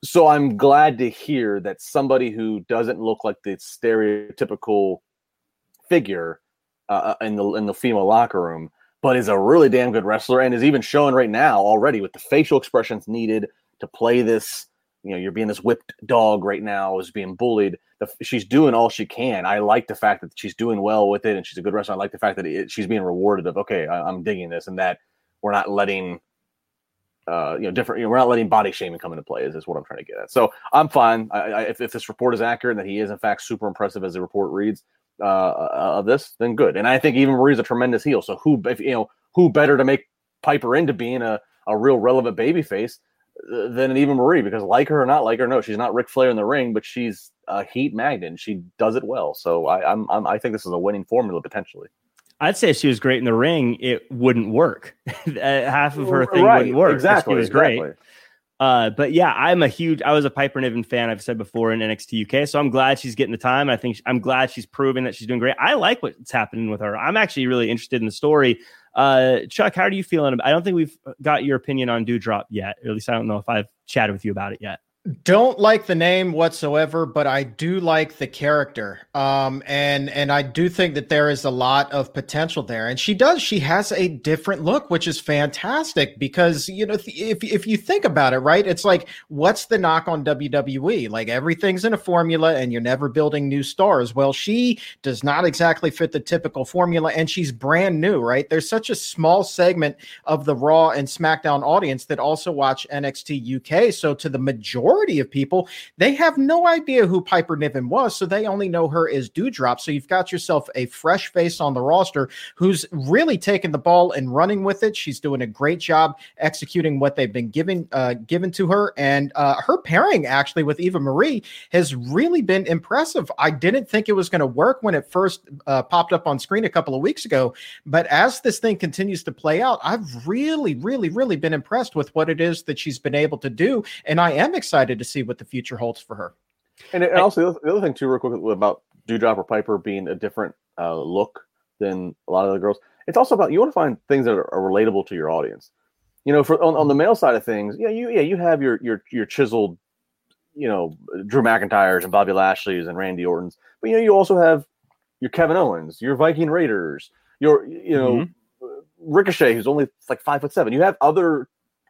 So I'm glad to hear that somebody who doesn't look like the stereotypical figure uh, uh, in the in the female locker room, but is a really damn good wrestler and is even showing right now already with the facial expressions needed to play this. You know, you're being this whipped dog right now, is being bullied. She's doing all she can. I like the fact that she's doing well with it, and she's a good wrestler. I like the fact that it, she's being rewarded. Of okay, I, am digging this, and that we're not letting uh, you know, different. You know, we're not letting body shaming come into play. Is, is what I'm trying to get at. So I'm fine. I, I, if, if this report is accurate and that he is in fact super impressive as the report reads, uh, uh, of this, then good. And I think Eva Marie's a tremendous heel. So who, if, you know, who better to make Piper into being a, a real relevant baby face uh, than Eva Marie? Because like her or not like her, no, she's not Ric Flair in the ring, but she's a heat magnet. And she does it well. So I, I'm, I'm I think this is a winning formula potentially. I'd say if she was great in the ring, it wouldn't work. Half of her thing right. wouldn't work. Exactly. She was exactly. great. Uh, but yeah, I'm a huge. I was a Piper Niven fan. I've said before in NXT UK, so I'm glad she's getting the time. I think I'm glad she's proving that she's doing great. I like what's happening with her. I'm actually really interested in the story. Uh, Chuck, how are you feeling? I don't think we've got your opinion on Doudrop yet. At least I don't know if I've chatted with you about it yet don't like the name whatsoever but i do like the character. Um and and i do think that there is a lot of potential there. And she does she has a different look which is fantastic because you know if if you think about it right it's like what's the knock on WWE like everything's in a formula and you're never building new stars. Well she does not exactly fit the typical formula and she's brand new right? There's such a small segment of the raw and smackdown audience that also watch NXT UK so to the majority majority of people, they have no idea who Piper Niven was. So they only know her as Doudrop. So you've got yourself a fresh face on the roster who's really taking the ball and running with it. She's doing a great job executing what they've been given uh, given to her. And uh, her pairing actually with Eva Marie has really been impressive. I didn't think it was going to work when it first uh, popped up on screen a couple of weeks ago. But as this thing continues to play out, I've really, really, really been impressed with what it is that she's been able to do. And I am excited excited to see what the future holds for her. And, and also the other thing too, real quick about Doudrop or Piper being a different uh, look than a lot of the girls. It's also about you want to find things that are, are relatable to your audience. You know, for on, on, the male side of things, yeah, you yeah you have your your your chiseled, you know, Drew McIntyres and Bobby Lashley's and Randy Orton's, but you know you also have your Kevin Owens, your Viking Raiders, your you know mm-hmm. Ricochet, who's only like five foot seven. You have other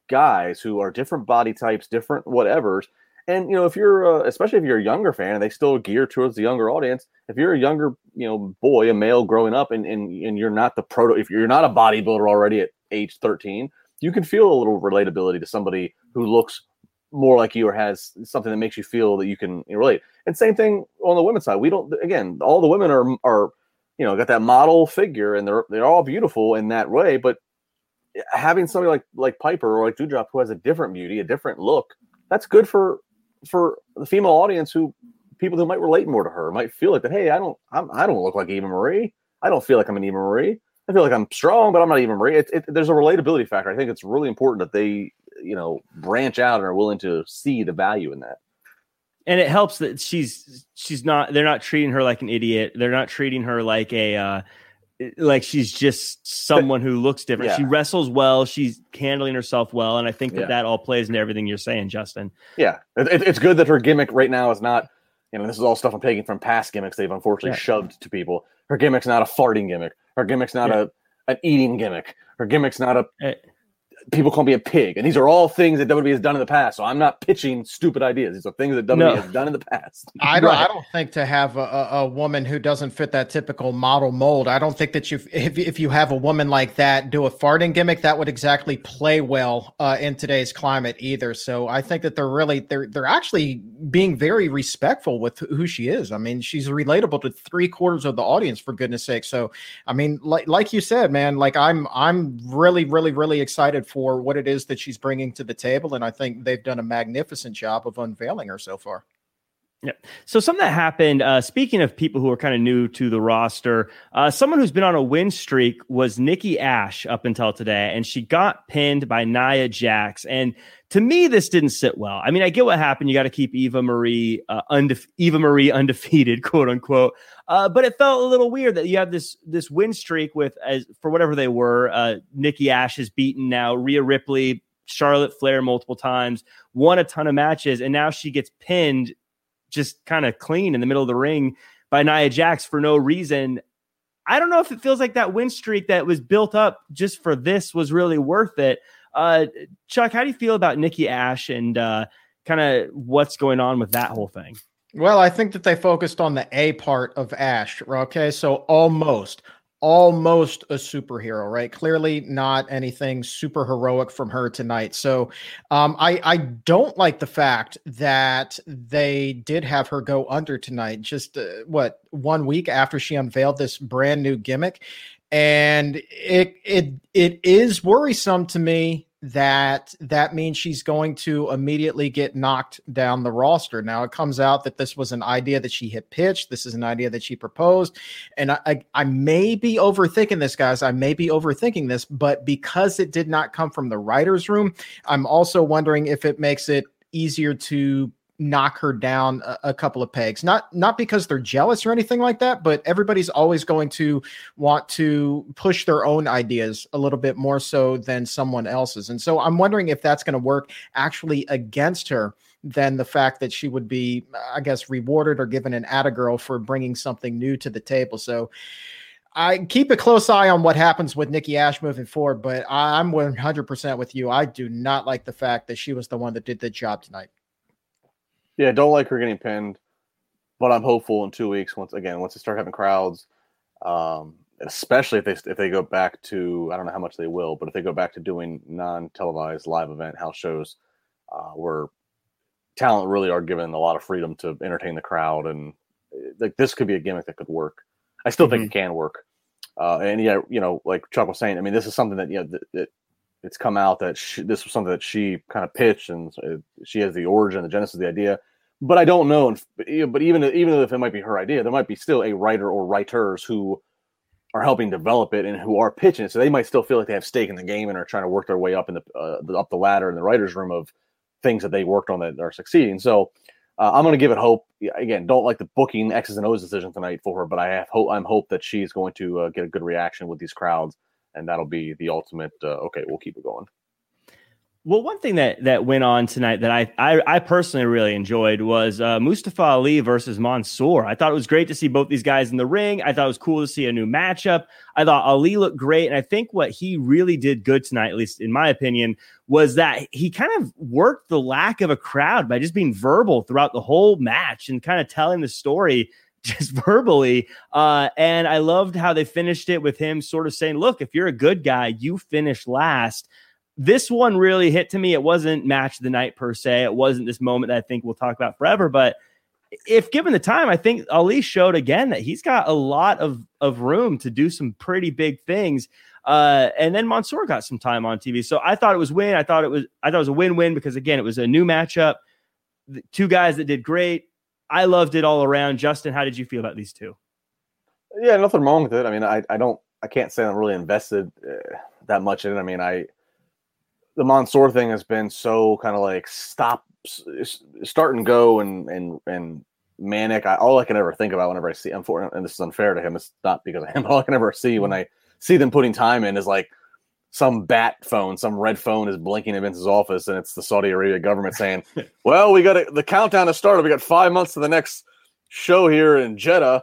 guys who are different body types, different whatevers. And you know, if you're uh, especially if you're a younger fan, and they still gear towards the younger audience. If you're a younger, you know, boy, a male growing up, and and, and you're not the proto, if you're not a bodybuilder already at age 13, you can feel a little relatability to somebody who looks more like you or has something that makes you feel that you can relate. And same thing on the women's side. We don't again, all the women are are you know got that model figure and they're they're all beautiful in that way, but having somebody like like Piper or like Doudrop who has a different beauty, a different look, that's good for for the female audience who people who might relate more to her might feel like that. Hey, I don't I'm, I do not look like Eva Marie. I don't feel like I'm an Eva Marie. I feel like I'm strong, but I'm not Eva Marie. It, it, there's a relatability factor. I think it's really important that they you know branch out and are willing to see the value in that and it helps that she's she's not they're not treating her like an idiot they're not treating her like a uh, like she's just someone who looks different. Yeah. She wrestles well. She's handling herself well, and I think that yeah. that all plays into everything you're saying, Justin. Yeah, it, it's good that her gimmick right now is not. You know, this is all stuff I'm taking from past gimmicks they've unfortunately yeah. shoved to people. Her gimmick's not a farting gimmick. Her gimmick's not a an eating gimmick. Her gimmick's not a. Eh, People call me a pig, and these are all things that WWE has done in the past. So I'm not pitching stupid ideas. These are things that WWE no. has done in the past. I don't. Right. I don't think to have a, a, woman who doesn't fit that typical model mold. I don't think that you, if if you have a woman like that do a farting gimmick, that would exactly play well uh, in today's climate either. So I think that they're really they're they're actually being very respectful with who she is. I mean, she's relatable to three quarters of the audience for goodness sake. So I mean, like like you said, man, like I'm I'm really really really excited for for what it is that she's bringing to the table. And I think they've done a magnificent job of unveiling her so far. Yeah. So something that happened. Uh, speaking of people who are kind of new to the roster, uh, someone who's been on a win streak was Nikki Ash up until today, and she got pinned by Nia Jax. And to me, this didn't sit well. I mean, I get what happened. You got to keep Eva Marie, uh, undefe- Eva Marie undefeated, quote unquote. Uh, but it felt a little weird that you have this this win streak with, as for whatever they were, uh, Nikki Ash is beaten now Rhea Ripley, Charlotte Flair multiple times, won a ton of matches, and now she gets pinned just kind of clean in the middle of the ring by Nia Jax for no reason. I don't know if it feels like that win streak that was built up just for this was really worth it. Uh, Chuck, how do you feel about Nikki Ash and uh, kind of what's going on with that whole thing? Well, I think that they focused on the A part of Ash. Okay, so almost, almost a superhero, right? Clearly not anything super heroic from her tonight. So um, I I don't like the fact that they did have her go under tonight. Just uh, what one week after she unveiled this brand new gimmick, and it it it is worrisome to me that that means she's going to immediately get knocked down the roster. Now it comes out that this was an idea that she had pitched. This is an idea that she proposed, and I, I, I may be overthinking this, guys. I may be overthinking this, but because it did not come from the writers' room, I'm also wondering if it makes it easier to knock her down a, a, couple of pegs. Not not because they're jealous or anything like that, but everybody's always going to want to push their own ideas a little bit more so than someone else's. And so I'm wondering if that's going to work actually against her than the fact that she would be, I guess, rewarded or given an atta girl for bringing something new to the table. So. I keep a close eye on what happens with Nikki Ash moving forward, but I'm 100% with you. I do not like the fact that she was the one that did the job tonight. Yeah, don't like her getting pinned, but I'm hopeful in two weeks. Once again, once they start having crowds, um, especially if they if they go back to I don't know how much they will, but if they go back to doing non televised live event house shows, uh, where talent really are given a lot of freedom to entertain the crowd, and like this could be a gimmick that could work. I still mm-hmm. think it can work. Uh, and yeah, you know, like Chuck was saying, I mean, this is something that you know that, that it's come out that she, this was something that she kind of pitched, and she has the origin, the genesis of the idea but I don't know. But even even if it might be her idea, there might be still a writer or writers who are helping develop it and who are pitching it. So they might still feel like they have stake in the game and are trying to work their way up in the uh, up the ladder in the writers' room of things that they worked on that are succeeding. So uh, I'm going to give it hope. Again, don't like the booking X's and O's decision tonight for her, but I have hope. I'm hope that she's going to uh, get a good reaction with these crowds, and that'll be the ultimate. Uh, okay, we'll keep it going. Well, one thing that that went on tonight that I I, I personally really enjoyed was uh, Mustafa Ali versus Mansoor. I thought it was great to see both these guys in the ring. I thought it was cool to see a new matchup. I thought Ali looked great, and I think what he really did good tonight, at least in my opinion, was that he kind of worked the lack of a crowd by just being verbal throughout the whole match and kind of telling the story just verbally. Uh, and I loved how they finished it with him sort of saying, "Look, if you're a good guy, you finish last." this one really hit to me. It wasn't match the night per se. It wasn't this moment that I think we'll talk about forever. But if given the time, I think Ali showed again that he's got a lot of, of room to do some pretty big things. Uh, and then Mansoor got some time on TV. So I thought it was win. I thought it was I thought it was a win-win because again, it was a new matchup. The two guys that did great. I loved it all around. Justin, how did you feel about these two? Yeah, nothing wrong with it. I mean, I, I don't I can't say I'm really invested uh, that much in it. I mean, I the Mansoor thing has been so kind of like stop, start and go, and and and manic. I, all I can ever think about whenever I see, unfortunately, and this is unfair to him. It's not because of him. All I can ever see when I see them putting time in is like some bat phone, some red phone is blinking in Vince's office, and it's the Saudi Arabia government saying, "Well, we got the countdown has started. We got five months to the next show here in Jeddah."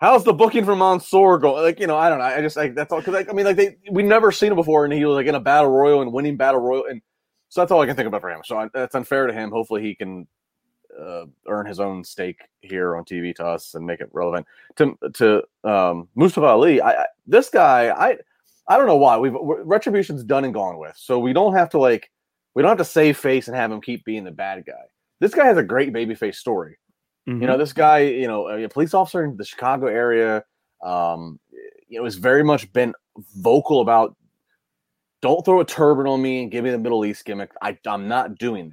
how's the booking for Mansoor going? Like, you know, I don't know. I just like that's all because I mean, like they we never seen him before, and he was like in a battle royal and winning battle royal, and so that's all I can think about for him. So I, that's unfair to him. Hopefully, he can uh, earn his own stake here on TV to us and make it relevant to to um, Mustafa Ali. I, I this guy, I I don't know why we've retribution's done and gone with, so we don't have to like we don't have to save face and have him keep being the bad guy. This guy has a great babyface story. Mm-hmm. You know, this guy, you know, a police officer in the Chicago area, um, you know, has very much been vocal about don't throw a turban on me and give me the Middle East gimmick. I, I'm not doing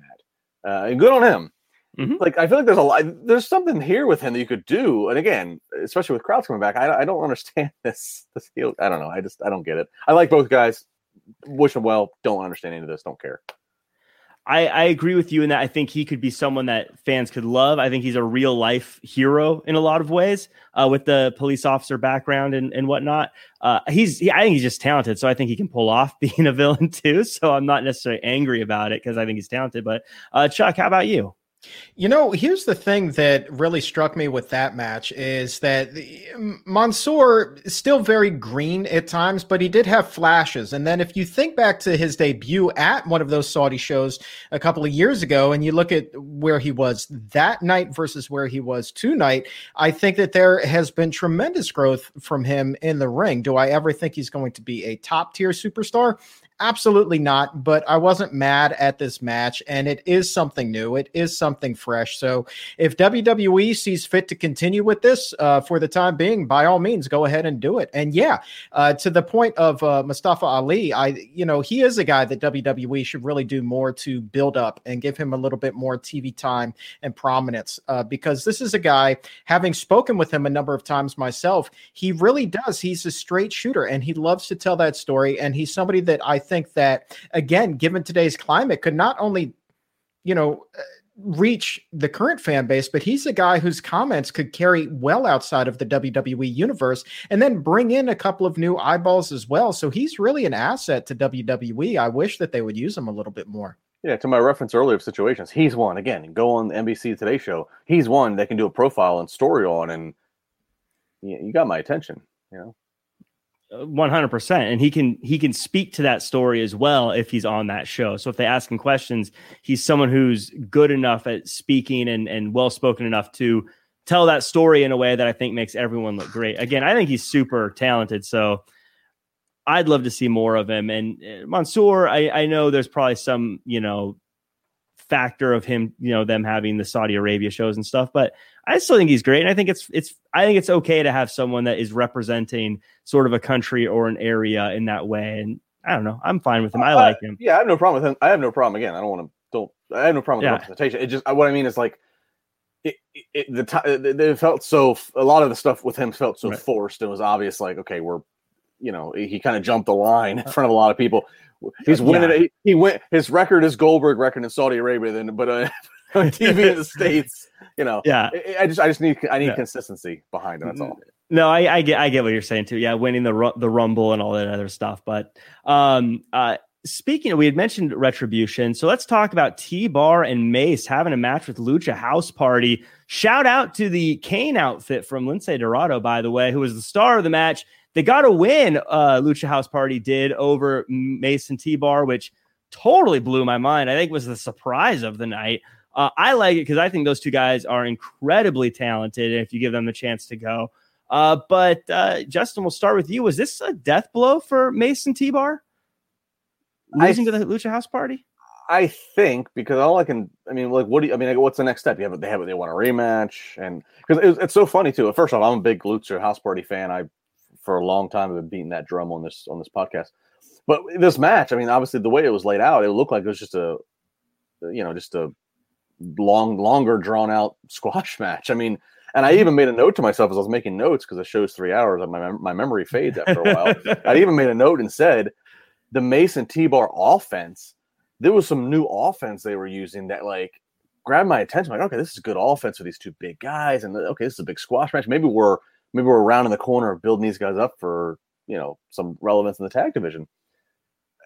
that. Uh, and good on him. Mm-hmm. Like I feel like there's a lot, there's something here with him that you could do. And again, especially with crowds coming back, I, I don't understand this. This heel. I don't know. I just I don't get it. I like both guys. Wish them well. Don't understand any of this. Don't care. I, I agree with you in that I think he could be someone that fans could love. I think he's a real life hero in a lot of ways uh, with the police officer background and, and whatnot. Uh, he's he, I think he's just talented, so I think he can pull off being a villain too. So I'm not necessarily angry about it because I think he's talented. But uh, Chuck, how about you? You know, here's the thing that really struck me with that match is that Mansoor is still very green at times, but he did have flashes. And then if you think back to his debut at one of those Saudi shows a couple of years ago, and you look at where he was that night versus where he was tonight, I think that there has been tremendous growth from him in the ring. Do I ever think he's going to be a top tier superstar? Absolutely not. But I wasn't mad at this match, and it is something new. It is something fresh. So if WWE sees fit to continue with this uh, for the time being, by all means, go ahead and do it. And yeah, uh, to the point of uh, Mustafa Ali, I you know he is a guy that WWE should really do more to build up and give him a little bit more TV time and prominence uh, because this is a guy. Having spoken with him a number of times myself, he really does. He's a straight shooter, and he loves to tell that story. And he's somebody that I think that, again, given today's climate, could not only, you know, uh, reach the current fan base, but he's a guy whose comments could carry well outside of the WWE universe and then bring in a couple of new eyeballs as well. So he's really an asset to WWE. I wish that they would use him a little bit more. Yeah, to my reference earlier of situations, he's one again. Go on the NBC Today show. He's one that can do a profile and story on, and you, you got my attention. You know. 100% and he can he can speak to that story as well if he's on that show. So if they ask him questions he's someone who's good enough at speaking and and well spoken enough to tell that story in a way that i think makes everyone look great. Again i think he's super talented so i'd love to see more of him. And uh, mansoor i i know there's probably some you know factor of him, you know, them having the Saudi Arabia shows and stuff. But I still think he's great, and I think it's it's I think it's okay to have someone that is representing sort of a country or an area in that way. And I don't know, I'm fine with him. I uh, like him. Yeah, I have no problem with him. I have no problem. Again, I don't want to don't. I have no problem with yeah. representation. It just what I mean is like. It, it, the time it felt so a lot of the stuff with him felt so right. forced and was obvious like okay we're you know he kind of jumped the line in front of a lot of people He's winning. Yeah. He, he went. His record is Goldberg record in Saudi Arabia. Then, but uh, on TV in the states, you know. Yeah. I, just, I just need, I need yeah. consistency behind it. That's all. No, I, I, get, I get what you're saying too. Yeah, winning the the Rumble and all that other stuff. But um, uh, speaking, of, we had mentioned retribution, so let's talk about T Bar and Mace having a match with Lucha House Party. Shout out to the Kane outfit from Lince Dorado, by the way, who was the star of the match. They got a win, uh, Lucha House Party did over Mace and T-Bar, which totally blew my mind. I think was the surprise of the night. Uh, I like it because I think those two guys are incredibly talented if you give them the chance to go. Uh, but uh, Justin, we'll start with you. Was this a death blow for Mace and T-Bar losing th- to the Lucha House Party? I think because all I can, I mean, like, what do you, I mean, what's the next step? You have, they have, they want a rematch, and because it, it's so funny too. First off, I'm a big Lucha House Party fan. I for a long time. I've been beating that drum on this on this podcast. But this match, I mean, obviously the way it was laid out, it looked like it was just a, you know, just a long, longer drawn out squash match. I mean, and I mm-hmm. even made a note to myself as I was making notes because the show's three hours and my my memory fades after a while. I even made a note and said the Mace and T-Bar offense. There was some new offense they were using that like grabbed my attention. Like, okay, this is good offense for these two big guys, and okay, this is a big squash match. Maybe we're maybe we're around in the corner of building these guys up for you know some relevance in the tag division.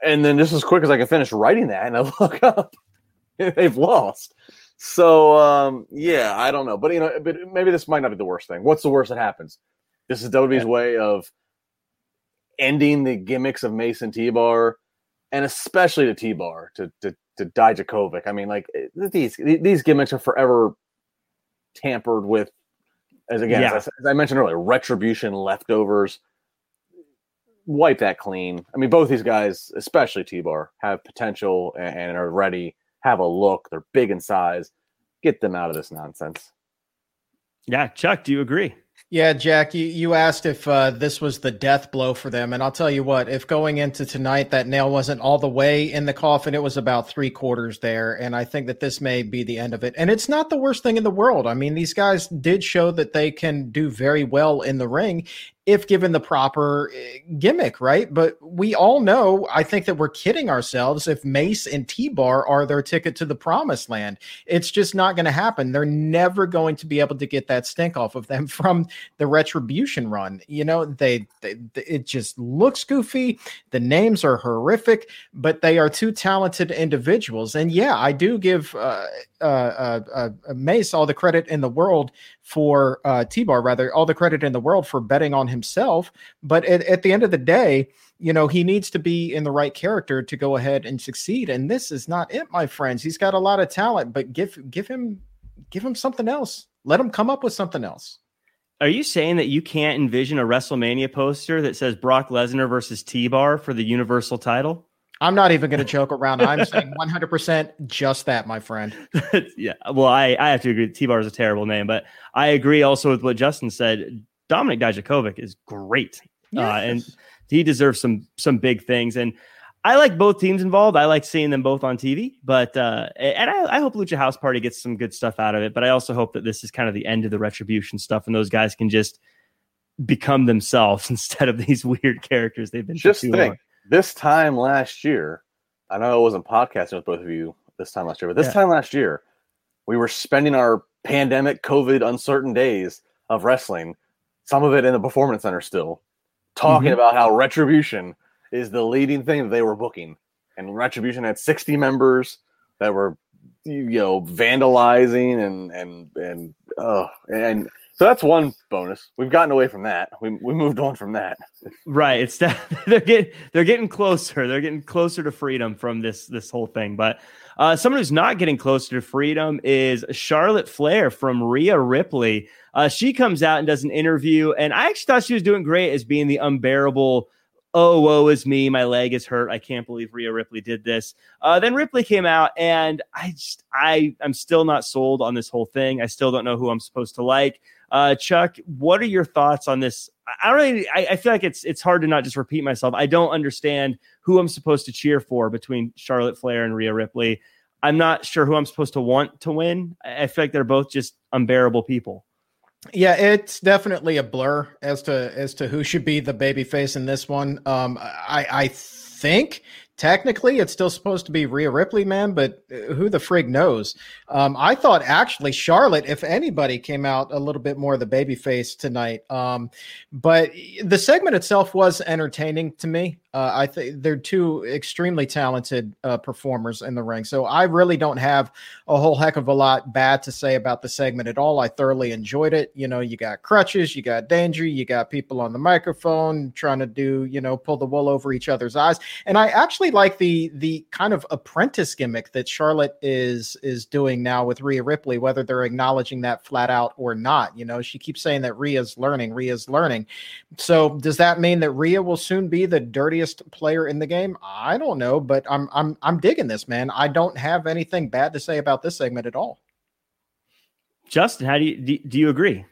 And then just as quick as I can finish writing that, and I look up, they've lost. So um, yeah, I don't know, but you know, but maybe this might not be the worst thing. What's the worst that happens? This is WWE's yeah. way of ending the gimmicks of Mace and T-Bar, and especially the T Bar to to to Dijakovic. I mean, like these these gimmicks are forever tampered with as again, yeah. as, I, as, I, mentioned earlier, retribution leftovers. Wipe that clean. I mean, both these guys, especially T Bar, have potential and, and are ready. Have a look. They're big in size. Get them out of this nonsense. Yeah, Chuck, do you agree? Yeah, Jack, you, you asked if uh, this was the death blow for them. And I'll tell you what, if going into tonight that nail wasn't all the way in the coffin, it was about three quarters there. And I think that this may be the end of it. And it's not the worst thing in the world. I mean, these guys did show that they can do very well in the ring if given the proper eh, gimmick, right? But we all know, I think that we're kidding ourselves if Mace and T Bar are their ticket to the promised land. It's just not going to happen. They're never going to be able to get that stink off of them from the retribution run. You know, they, they it just looks goofy. The names are horrific, but they are two talented individuals. And yeah, I do give uh, uh, uh, uh, Mace all the credit in the world for uh, T Bar, rather, all the credit in the world for betting on himself. But at, at, the end of the day, you know, he needs to be in the right character to go ahead and succeed. And this is not it, my friends. He's got a lot of talent, but give give him give him something else. Let him come up with something else. Are you saying that you can't envision a WrestleMania poster that says Brock Lesnar versus T Bar for the Universal title? I'm not even going to joke around. I'm saying 100% just that, my friend. yeah. Well, I, I have to agree. T Bar is a terrible name, but I agree also with what Justin said. Dominik Dijakovic is great. Yes. Uh, and he deserves some some big things. And I like both teams involved. I like seeing them both on TV, but uh, and I, I, hope Lucha House Party gets some good stuff out of it. But I also hope that this is kind of the end of the retribution stuff, and those guys can just become themselves instead of these weird characters they've been. Just think, long. this time last year, I know I wasn't podcasting with both of you this time last year, but this yeah. time last year, we were spending our pandemic, COVID, uncertain days of wrestling, some of it in the performance center still, talking mm-hmm. about how retribution is the leading thing that they were booking. And Retribution had 60 members that were you know vandalizing and and and uh and so that's one bonus. We've gotten away from that. We, we moved on from that. Right. It's they're getting they're getting closer. They're getting closer to freedom from this this whole thing. But uh, someone who's not getting closer to freedom is Charlotte Flair from Rhea Ripley. Uh, she comes out and does an interview, and I actually thought she was doing great as being the unbearable oh, woe is me. My leg is hurt. I can't believe Rhea Ripley did this. Uh, then Ripley came out, and I just, I, I'm still not sold on this whole thing. I still don't know who I'm supposed to like. Uh, Chuck, what are your thoughts on this? I don't really, I, I feel like it's, it's hard to not just repeat myself. I don't understand who I'm supposed to cheer for between Charlotte Flair and Rhea Ripley. I'm not sure who I'm supposed to want to win. I feel like they're both just unbearable people. Yeah, it's definitely a blur as to as to who should be the baby face in this one. Um, I I think technically it's still supposed to be Rhea Ripley, man, but uh, who the frig knows? Um, I thought actually Charlotte, if anybody, came out a little bit more the baby face tonight. Um, but the segment itself was entertaining to me. Uh, I think they're two extremely talented uh, performers in the ring. So I really don't have a whole heck of a lot bad to say about the segment at all. I thoroughly enjoyed it. You know, you got crutches, you got danger, you got people on the microphone trying to do, you know, pull the wool over each other's eyes. And I actually like the the kind of apprentice gimmick that Charlotte is is doing now with Rhea Ripley, whether they're acknowledging that flat out or not. You know, she keeps saying that Rhea's learning, Rhea's learning. So does that mean that Rhea will soon be the dirty dirtiest player in the game? I don't know, but I'm I'm I'm digging this, man. I don't have anything bad to say about this segment at all. Justin, how do you do, do you agree?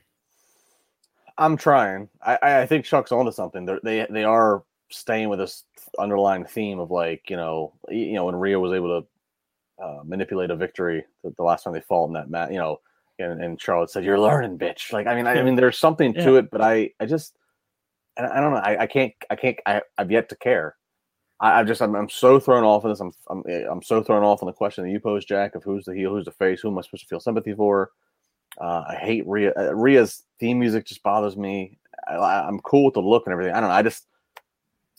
I'm trying. I, I think Chuck's onto something. They're, they they are staying with this underlying theme of like you know you know when Rhea was able to uh, manipulate a victory the, the, last time they fought in that match, you know, and, and Charlotte said, "You're learning, bitch." Like I mean, I, I mean, there's something yeah. to it, but I I just I don't know. I, I can't. I can't. I, have yet to care. I, I just. I'm, I'm, so thrown off of this. I'm, I'm. I'm so thrown off on the question that you posed, Jack, of who's the heel, who's the face, who am I supposed to feel sympathy for? Uh, I hate Rhea. Uh, Rhea's theme music just bothers me. I, am cool with the look and everything. I don't know. I just.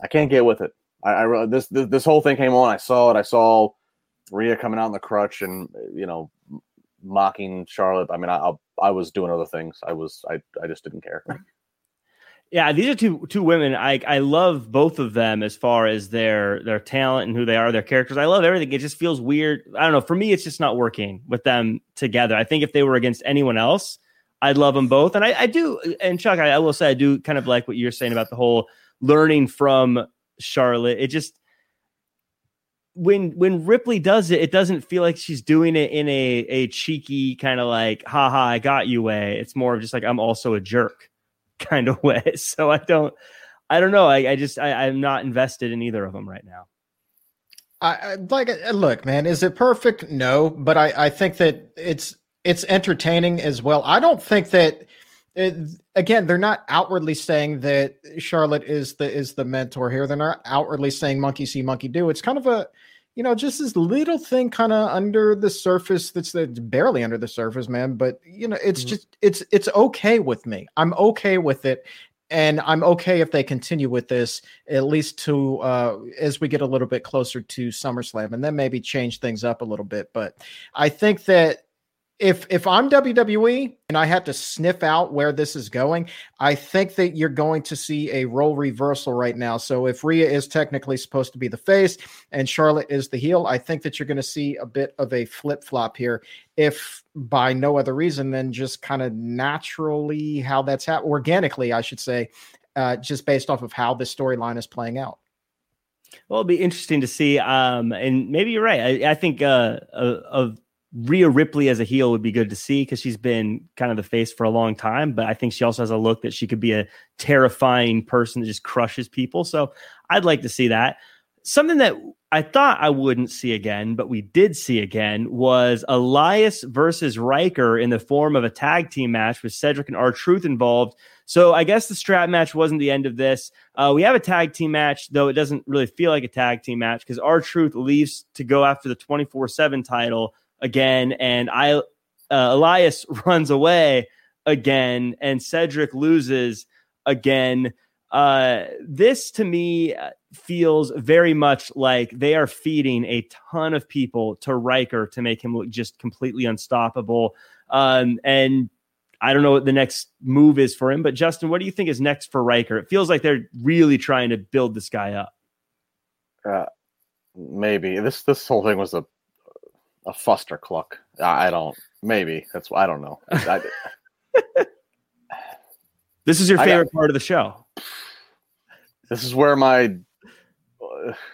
I can't get with it. I, I this, this this whole thing came on. I saw it. I saw Rhea coming out in the crutch and you know mocking Charlotte. I mean, I I was doing other things. I was I I just didn't care. Yeah, these are two two women. I I love both of them as far as their their talent and who they are, their characters. I love everything. It just feels weird. I don't know. For me, it's just not working with them together. I think if they were against anyone else, I'd love them both. And I, I do. And Chuck, I, I will say I do kind of like what you're saying about the whole learning from Charlotte. It just when when Ripley does it, it doesn't feel like she's doing it in a a cheeky kind of like, haha, I got you way. It's more of just like I'm also a jerk kind of way. So I don't, I don't know. I, I just, I, I'm not invested in either of them right now. I, I like uh, look, man. Is it perfect? No, but I, I think that it's it's entertaining as well. I don't think that. It, again, they're not outwardly saying that Charlotte is the is the mentor here. They're not outwardly saying monkey see, monkey do. It's kind of a you know, just this little thing kind of under the surface that's, that's barely under the surface, man. But you know, it's mm-hmm. just it's it's okay with me. I'm okay with it. And I'm okay if they continue with this at least to uh, as we get a little bit closer to SummerSlam, and then maybe change things up a little bit. But I think that if if I'm WWE and I had to sniff out where this is going, I think that you're going to see a role reversal right now. So if Rhea is technically supposed to be the face and Charlotte is the heel, I think that you're going to see a bit of a flip flop here. If by no other reason than just kind of naturally how that's happened, organically, I should say, uh, just based off of how this storyline is playing out. Well, it'll be interesting to see. Um, and maybe you're right. I, I think uh, of Rhea Ripley as a heel would be good to see because she's been kind of the face for a long time. But I think she also has a look that she could be a terrifying person that just crushes people. So I'd like to see that. Something that I thought I wouldn't see again, but we did see again was Elias versus Ryker in the form of a tag team match with Cedric and R-Truth involved. So I guess the strap match wasn't the end of this. Uh, we have a tag team match, though it doesn't really feel like a tag team match because R-Truth leaves to go after the 24 7 title again, and I uh, Elias runs away again, and Cedric loses again. Uh, this to me uh, feels very much like they are feeding a ton of people to Ryker to make him look just completely unstoppable. Um, and I don't know what the next move is for him, but Justin, what do you think is next for Ryker? It feels like they're really trying to build this guy up. Uh, maybe this this whole thing was a a fuster cluck. I don't. Maybe that's. I don't know. I, this is your favorite got, part of the show. This is where my.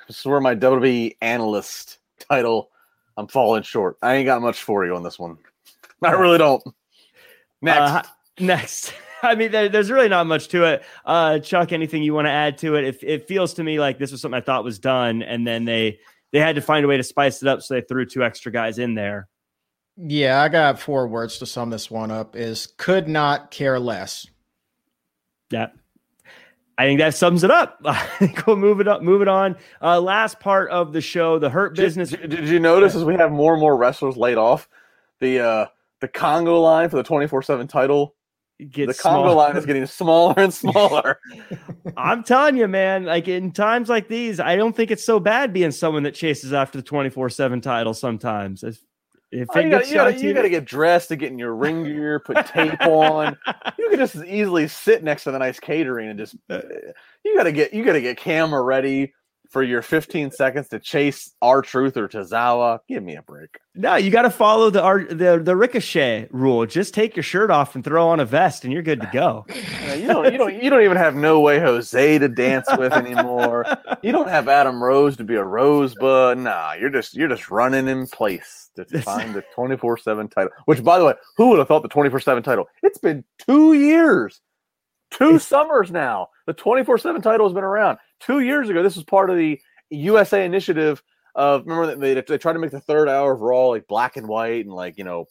this is where my WWE analyst title. I'm falling short. I ain't got much for you on this one. I really don't. Next. Uh, next. I mean, there, there's really not much to it. Uh, Chuck, anything you want to add to it? If it feels to me like this was something I thought was done, and then they they had to find a way to spice it up, so they threw two extra guys in there. Yeah, I got four words to sum this one up: is could not care less. Yeah, I think that sums it up. I think we'll move it up, move it on. Uh, last part of the show, the hurt business. Did, did you notice as we have more and more wrestlers laid off, the uh, the Congo line for the twenty four seven title the Congo line is getting smaller and smaller. I'm telling you, man, like in times like these, I don't think it's so bad being someone that chases after the 24 7 title sometimes. If, if oh, you, gotta, you, gotta, you gotta get dressed to get in your ring gear, put tape on. You can just as easily sit next to the nice catering and just uh, you gotta get you gotta get camera ready for your 15 seconds to chase R-Truth or Tozawa. Give me a break. No, you got to follow the the the ricochet rule. Just take your shirt off and throw on a vest, and you're good to go. you don't you don't you don't even have No Way Jose to dance with anymore. you don't have Adam Rose to be a rosebud. Nah, you're just you're just running in place to find the 24 seven title. Which, by the way, who would have thought the 24 seven title? It's been two years, two summers now. The 24 seven title has been around two years ago, this was part of the USA initiative of remember that they, they tried to make the third hour of Raw like black and white and like you know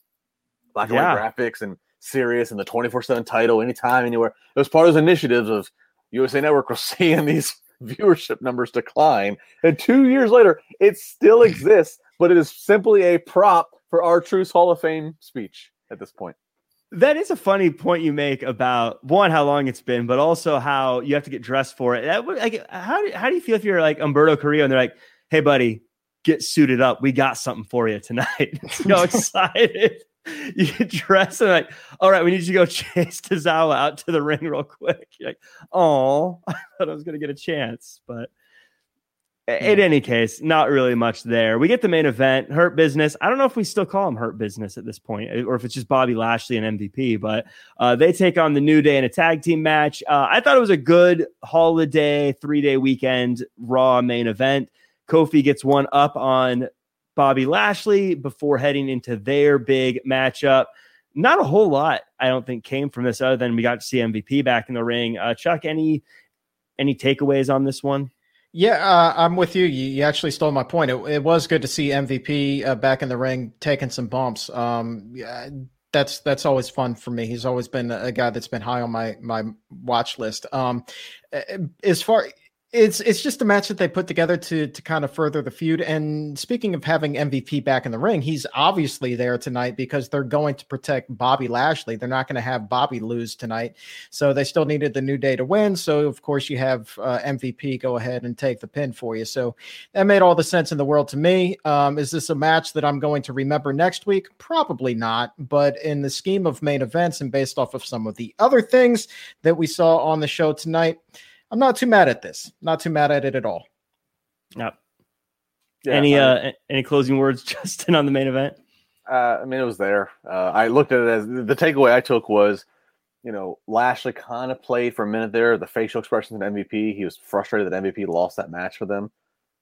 black and yeah. white graphics and serious and the 24 7 title anytime, anywhere. It was part of those initiatives of USA Network was seeing these viewership numbers decline. And two years later, it still exists, but it is simply a prop for R-Truth's Hall of Fame speech at this point. That is a funny point you make about one how long it's been, but also how you have to get dressed for it. That like how do, how do you feel if you're like Humberto Carrillo and they're like, "Hey, buddy, get suited up. We got something for you tonight." so excited. you get dressed and like, all right, we need you to go chase Tozawa out to the ring real quick. You're like, oh, I thought I was gonna get a chance, but in any case, not really much there. We get the main event, Hurt Business. I don't know if we still call him Hurt Business at this point, or if it's just Bobby Lashley and MVP. But uh, they take on the New Day in a tag team match. Uh, I thought it was a good holiday three day weekend Raw main event. Kofi gets one up on Bobby Lashley before heading into their big matchup. Not a whole lot, I don't think, came from this other than we got to see MVP back in the ring. Uh, Chuck, any any takeaways on this one? Yeah, uh, I'm with you. you. actually stole my point. It, it was good to see MVP uh, back in the ring taking some bumps. Um, yeah, that's that's always fun for me. He's always been a guy that's been high on my my watch list. Um, as far it's it's just a match that they put together to to kind of further the feud. And speaking of having MVP back in the ring, he's obviously there tonight because they're going to protect Bobby Lashley. They're not going to have Bobby lose tonight, so they still needed the new day to win. So of course you have uh, MVP go ahead and take the pin for you. So that made all the sense in the world to me. Um, is this a match that I'm going to remember next week? Probably not. But in the scheme of main events and based off of some of the other things that we saw on the show tonight. I'm not too mad at this. Not too mad at it at all. Yep. Yeah, any uh any closing words, Justin, on the main event? Uh, I mean, it was there. Uh, I looked at it as the takeaway I took was, you know, Lashley kind of played for a minute there. The facial expressions in MVP. He was frustrated that MVP lost that match for them.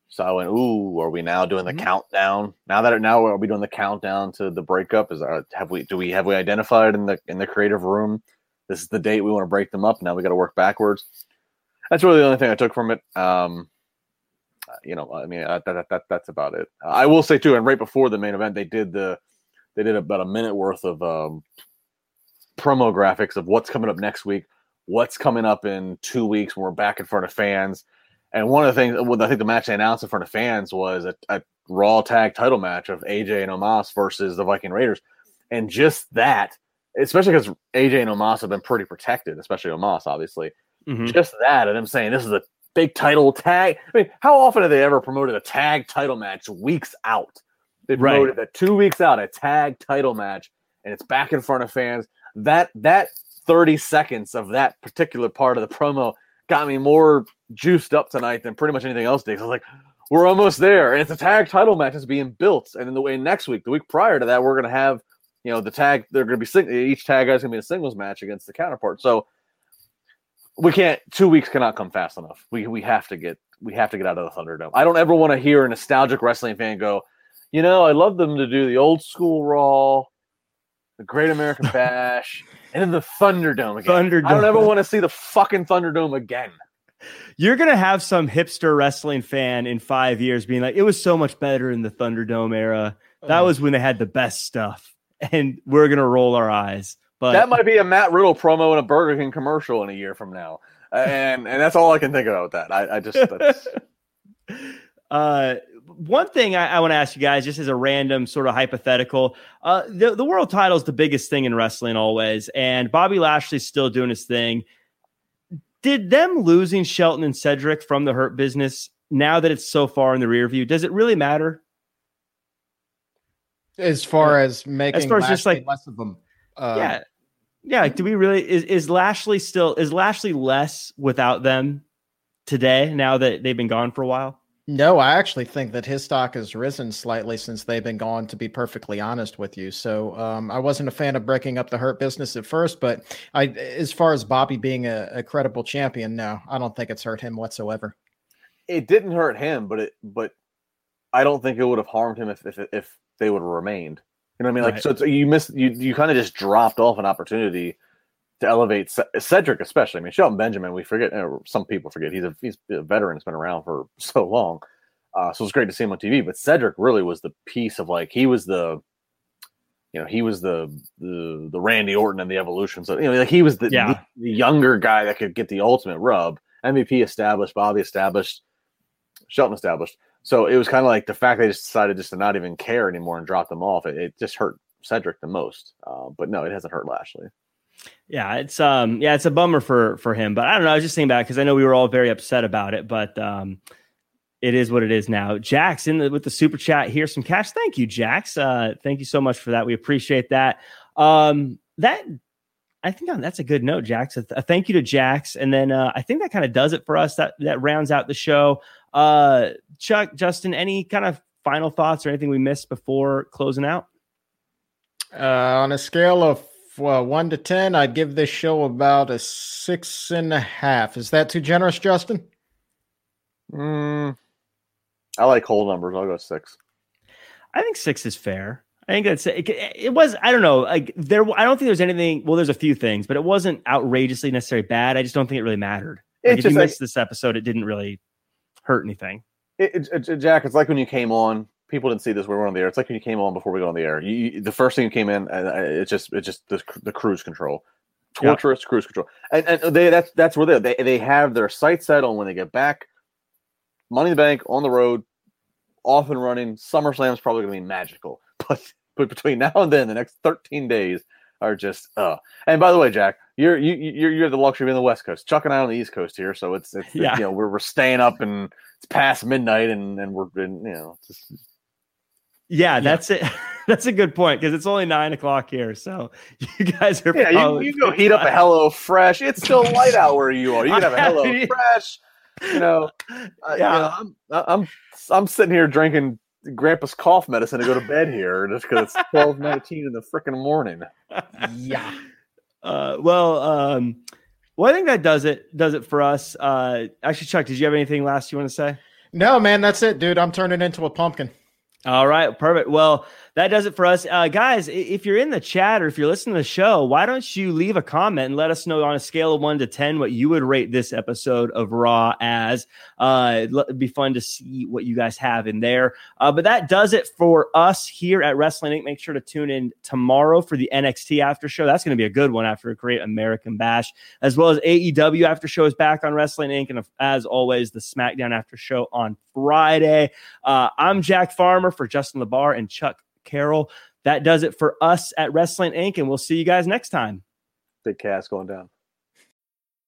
So I went, ooh, are we now doing the Mhm. countdown? Now that now are we doing the countdown to the breakup? Is uh, have we do we have we identified in the in the creative room? This is the date we want to break them up. Now we got to work backwards. That's really the only thing I took from it. Um, you know, I mean, uh, that, that, that that's about it. Uh, I will say too, and right before the main event, they did the they did about a minute worth of um, promo graphics of what's coming up next week, what's coming up in two weeks when we're back in front of fans. And one of the things, well, I think the match they announced in front of fans was a, a Raw tag title match of AJ and Omos versus the Viking Raiders. And just that, especially because AJ and Omos have been pretty protected, especially Omos, obviously. Mhm. Just that, and them saying this is a big title tag. I mean, how often have they ever promoted a tag title match weeks out? They Right. promoted that two weeks out, a tag title match, and it's back in front of fans. That that 30 seconds of that particular part of the promo got me more juiced up tonight than pretty much anything else did. I was like, we're almost there. And it's a tag title match that's being built. And then the way next week, the week prior to that, we're gonna have, you know, the tag, they're gonna be sing- each tag guy's gonna be a singles match against the counterpart. So we can't two weeks cannot come fast enough. We we have to get we have to get out of the Thunderdome. I don't ever want to hear a nostalgic wrestling fan go, you know, I love them to do the old school Raw, the Great American Bash, and then the Thunderdome again. I don't ever want to see the fucking Thunderdome again. You're gonna have some hipster wrestling fan in five years being like, "It was so much better in the Thunderdome era. That Oh. was when they had the best stuff," and we're gonna roll our eyes. But that might be a Matt Riddle promo and a Burger King commercial in a year from now. And and that's all I can think about with that. I, I just that's, uh, one thing I, I want to ask you guys, just as a random sort of hypothetical, uh, the the world title is the biggest thing in wrestling always, and Bobby Lashley's still doing his thing. Did them losing Shelton and Cedric from the Hurt Business now that it's so far in the rear view, does it really matter? As far as making far as just, like- less of them. Uh, yeah, yeah. Like, do we really is is Lashley still is Lashley less without them today? Now that they've been gone for a while. No, I actually think that his stock has risen slightly since they've been gone, to be perfectly honest with you. So um, I wasn't a fan of breaking up the hurt business at first, but I, as far as Bobby being a, a credible champion, no, I don't think it's hurt him whatsoever. it didn't hurt him, but it but I don't think it would have harmed him if if, if they would have remained. You know what I mean? Like Right. so, it's, you miss you you kind of just dropped off an opportunity to elevate Ce- Cedric, especially. I mean, Shelton Benjamin, we forget. Or some people forget he's a he's a veteran. Has been around for so long. Uh, so it's great to see him on TV. But Cedric really was the piece of like he was the, you know, he was the the the Randy Orton and the Evolution. So you know, like he was the, Yeah. the, the younger guy that could get the ultimate rub. MVP established, Bobby established, Shelton established. So it was kind of like the fact they just decided just to not even care anymore and drop them off. It, it just hurt Cedric the most. Uh, but no, it hasn't hurt Lashley. Yeah, it's um yeah, it's a bummer for for him, but I don't know. I was just thinking back because I know we were all very upset about it, but um it is what it is now. Jax in the, with the super chat Here's some cash. Thank you, Jax. Uh, thank you so much for that. We appreciate that. Um, that I think that's a good note, Jax. A, th- a thank you to Jax, and then uh, I think that kind of does it for us. That that rounds out the show. Uh, Chuck, Justin, any kind of final thoughts or anything we missed before closing out? Uh, on a scale of well, one to 10, I'd give this show about a six and a half. Is that too generous, Justin? Mm, I like whole numbers. I'll go six. I think six is fair. I think that's it, it was. I don't know. Like there, I don't think there's anything. Well, there's a few things, but it wasn't outrageously necessarily bad. I just don't think it really mattered. Like if you just like- missed this episode, it didn't really hurt anything. It, it, it- Jack, it's like when you came on. People didn't see this. We were on the air. It's like when you came on before we got on the air. You, you- the first thing you came in, and uh, it's just it's just the, the cruise control, Yeah. torturous cruise control, and, and they that's that's where they they they have their sights set on when they get back. Money in the Bank on the road, off and running. SummerSlam is probably going to be magical, but but between now and then, the next thirteen days are just uh. And by the way, Jack, you're you you're you're the luxury of being the West Coast. Chuck and I on the East Coast here, so it's it's Yeah. you know we're we're staying up and it's past midnight and and we're in, you know just Yeah, that's it. that's a good point because it's only nine o'clock here. So you guys are Yeah, you, probably- you go heat up a Hello Fresh. It's still light out where you are. You can have a Hello Fresh. You know, uh, you Yeah. know, I'm I'm I'm sitting here drinking Grandpa's cough medicine to go to bed here just because it's twelve nineteen in the freaking morning. Yeah. Uh, well, um, well, I think that does it. Does it for us? Uh, actually, Chuck, did you have anything last you want to say? No, man, that's it, dude. I'm turning into a pumpkin. All right, perfect. Well, that does it for us. Uh, guys, if you're in the chat or if you're listening to the show, why don't you leave a comment and let us know on a scale of one to 10 what you would rate this episode of Raw as? Uh, it'd be fun to see what you guys have in there. Uh, but that does it for us here at Wrestling Inc. Make sure to tune in tomorrow for the NXT after show. That's going to be a good one after a great American bash, as well as AEW after show is back on Wrestling Inc. And as always, the SmackDown after show on Friday. Uh, I'm Jack Farmer for Justin LaBar and Chuck Carroll. That does it for us at Wrestling Inc. And we'll see you guys next time. Big cast going down.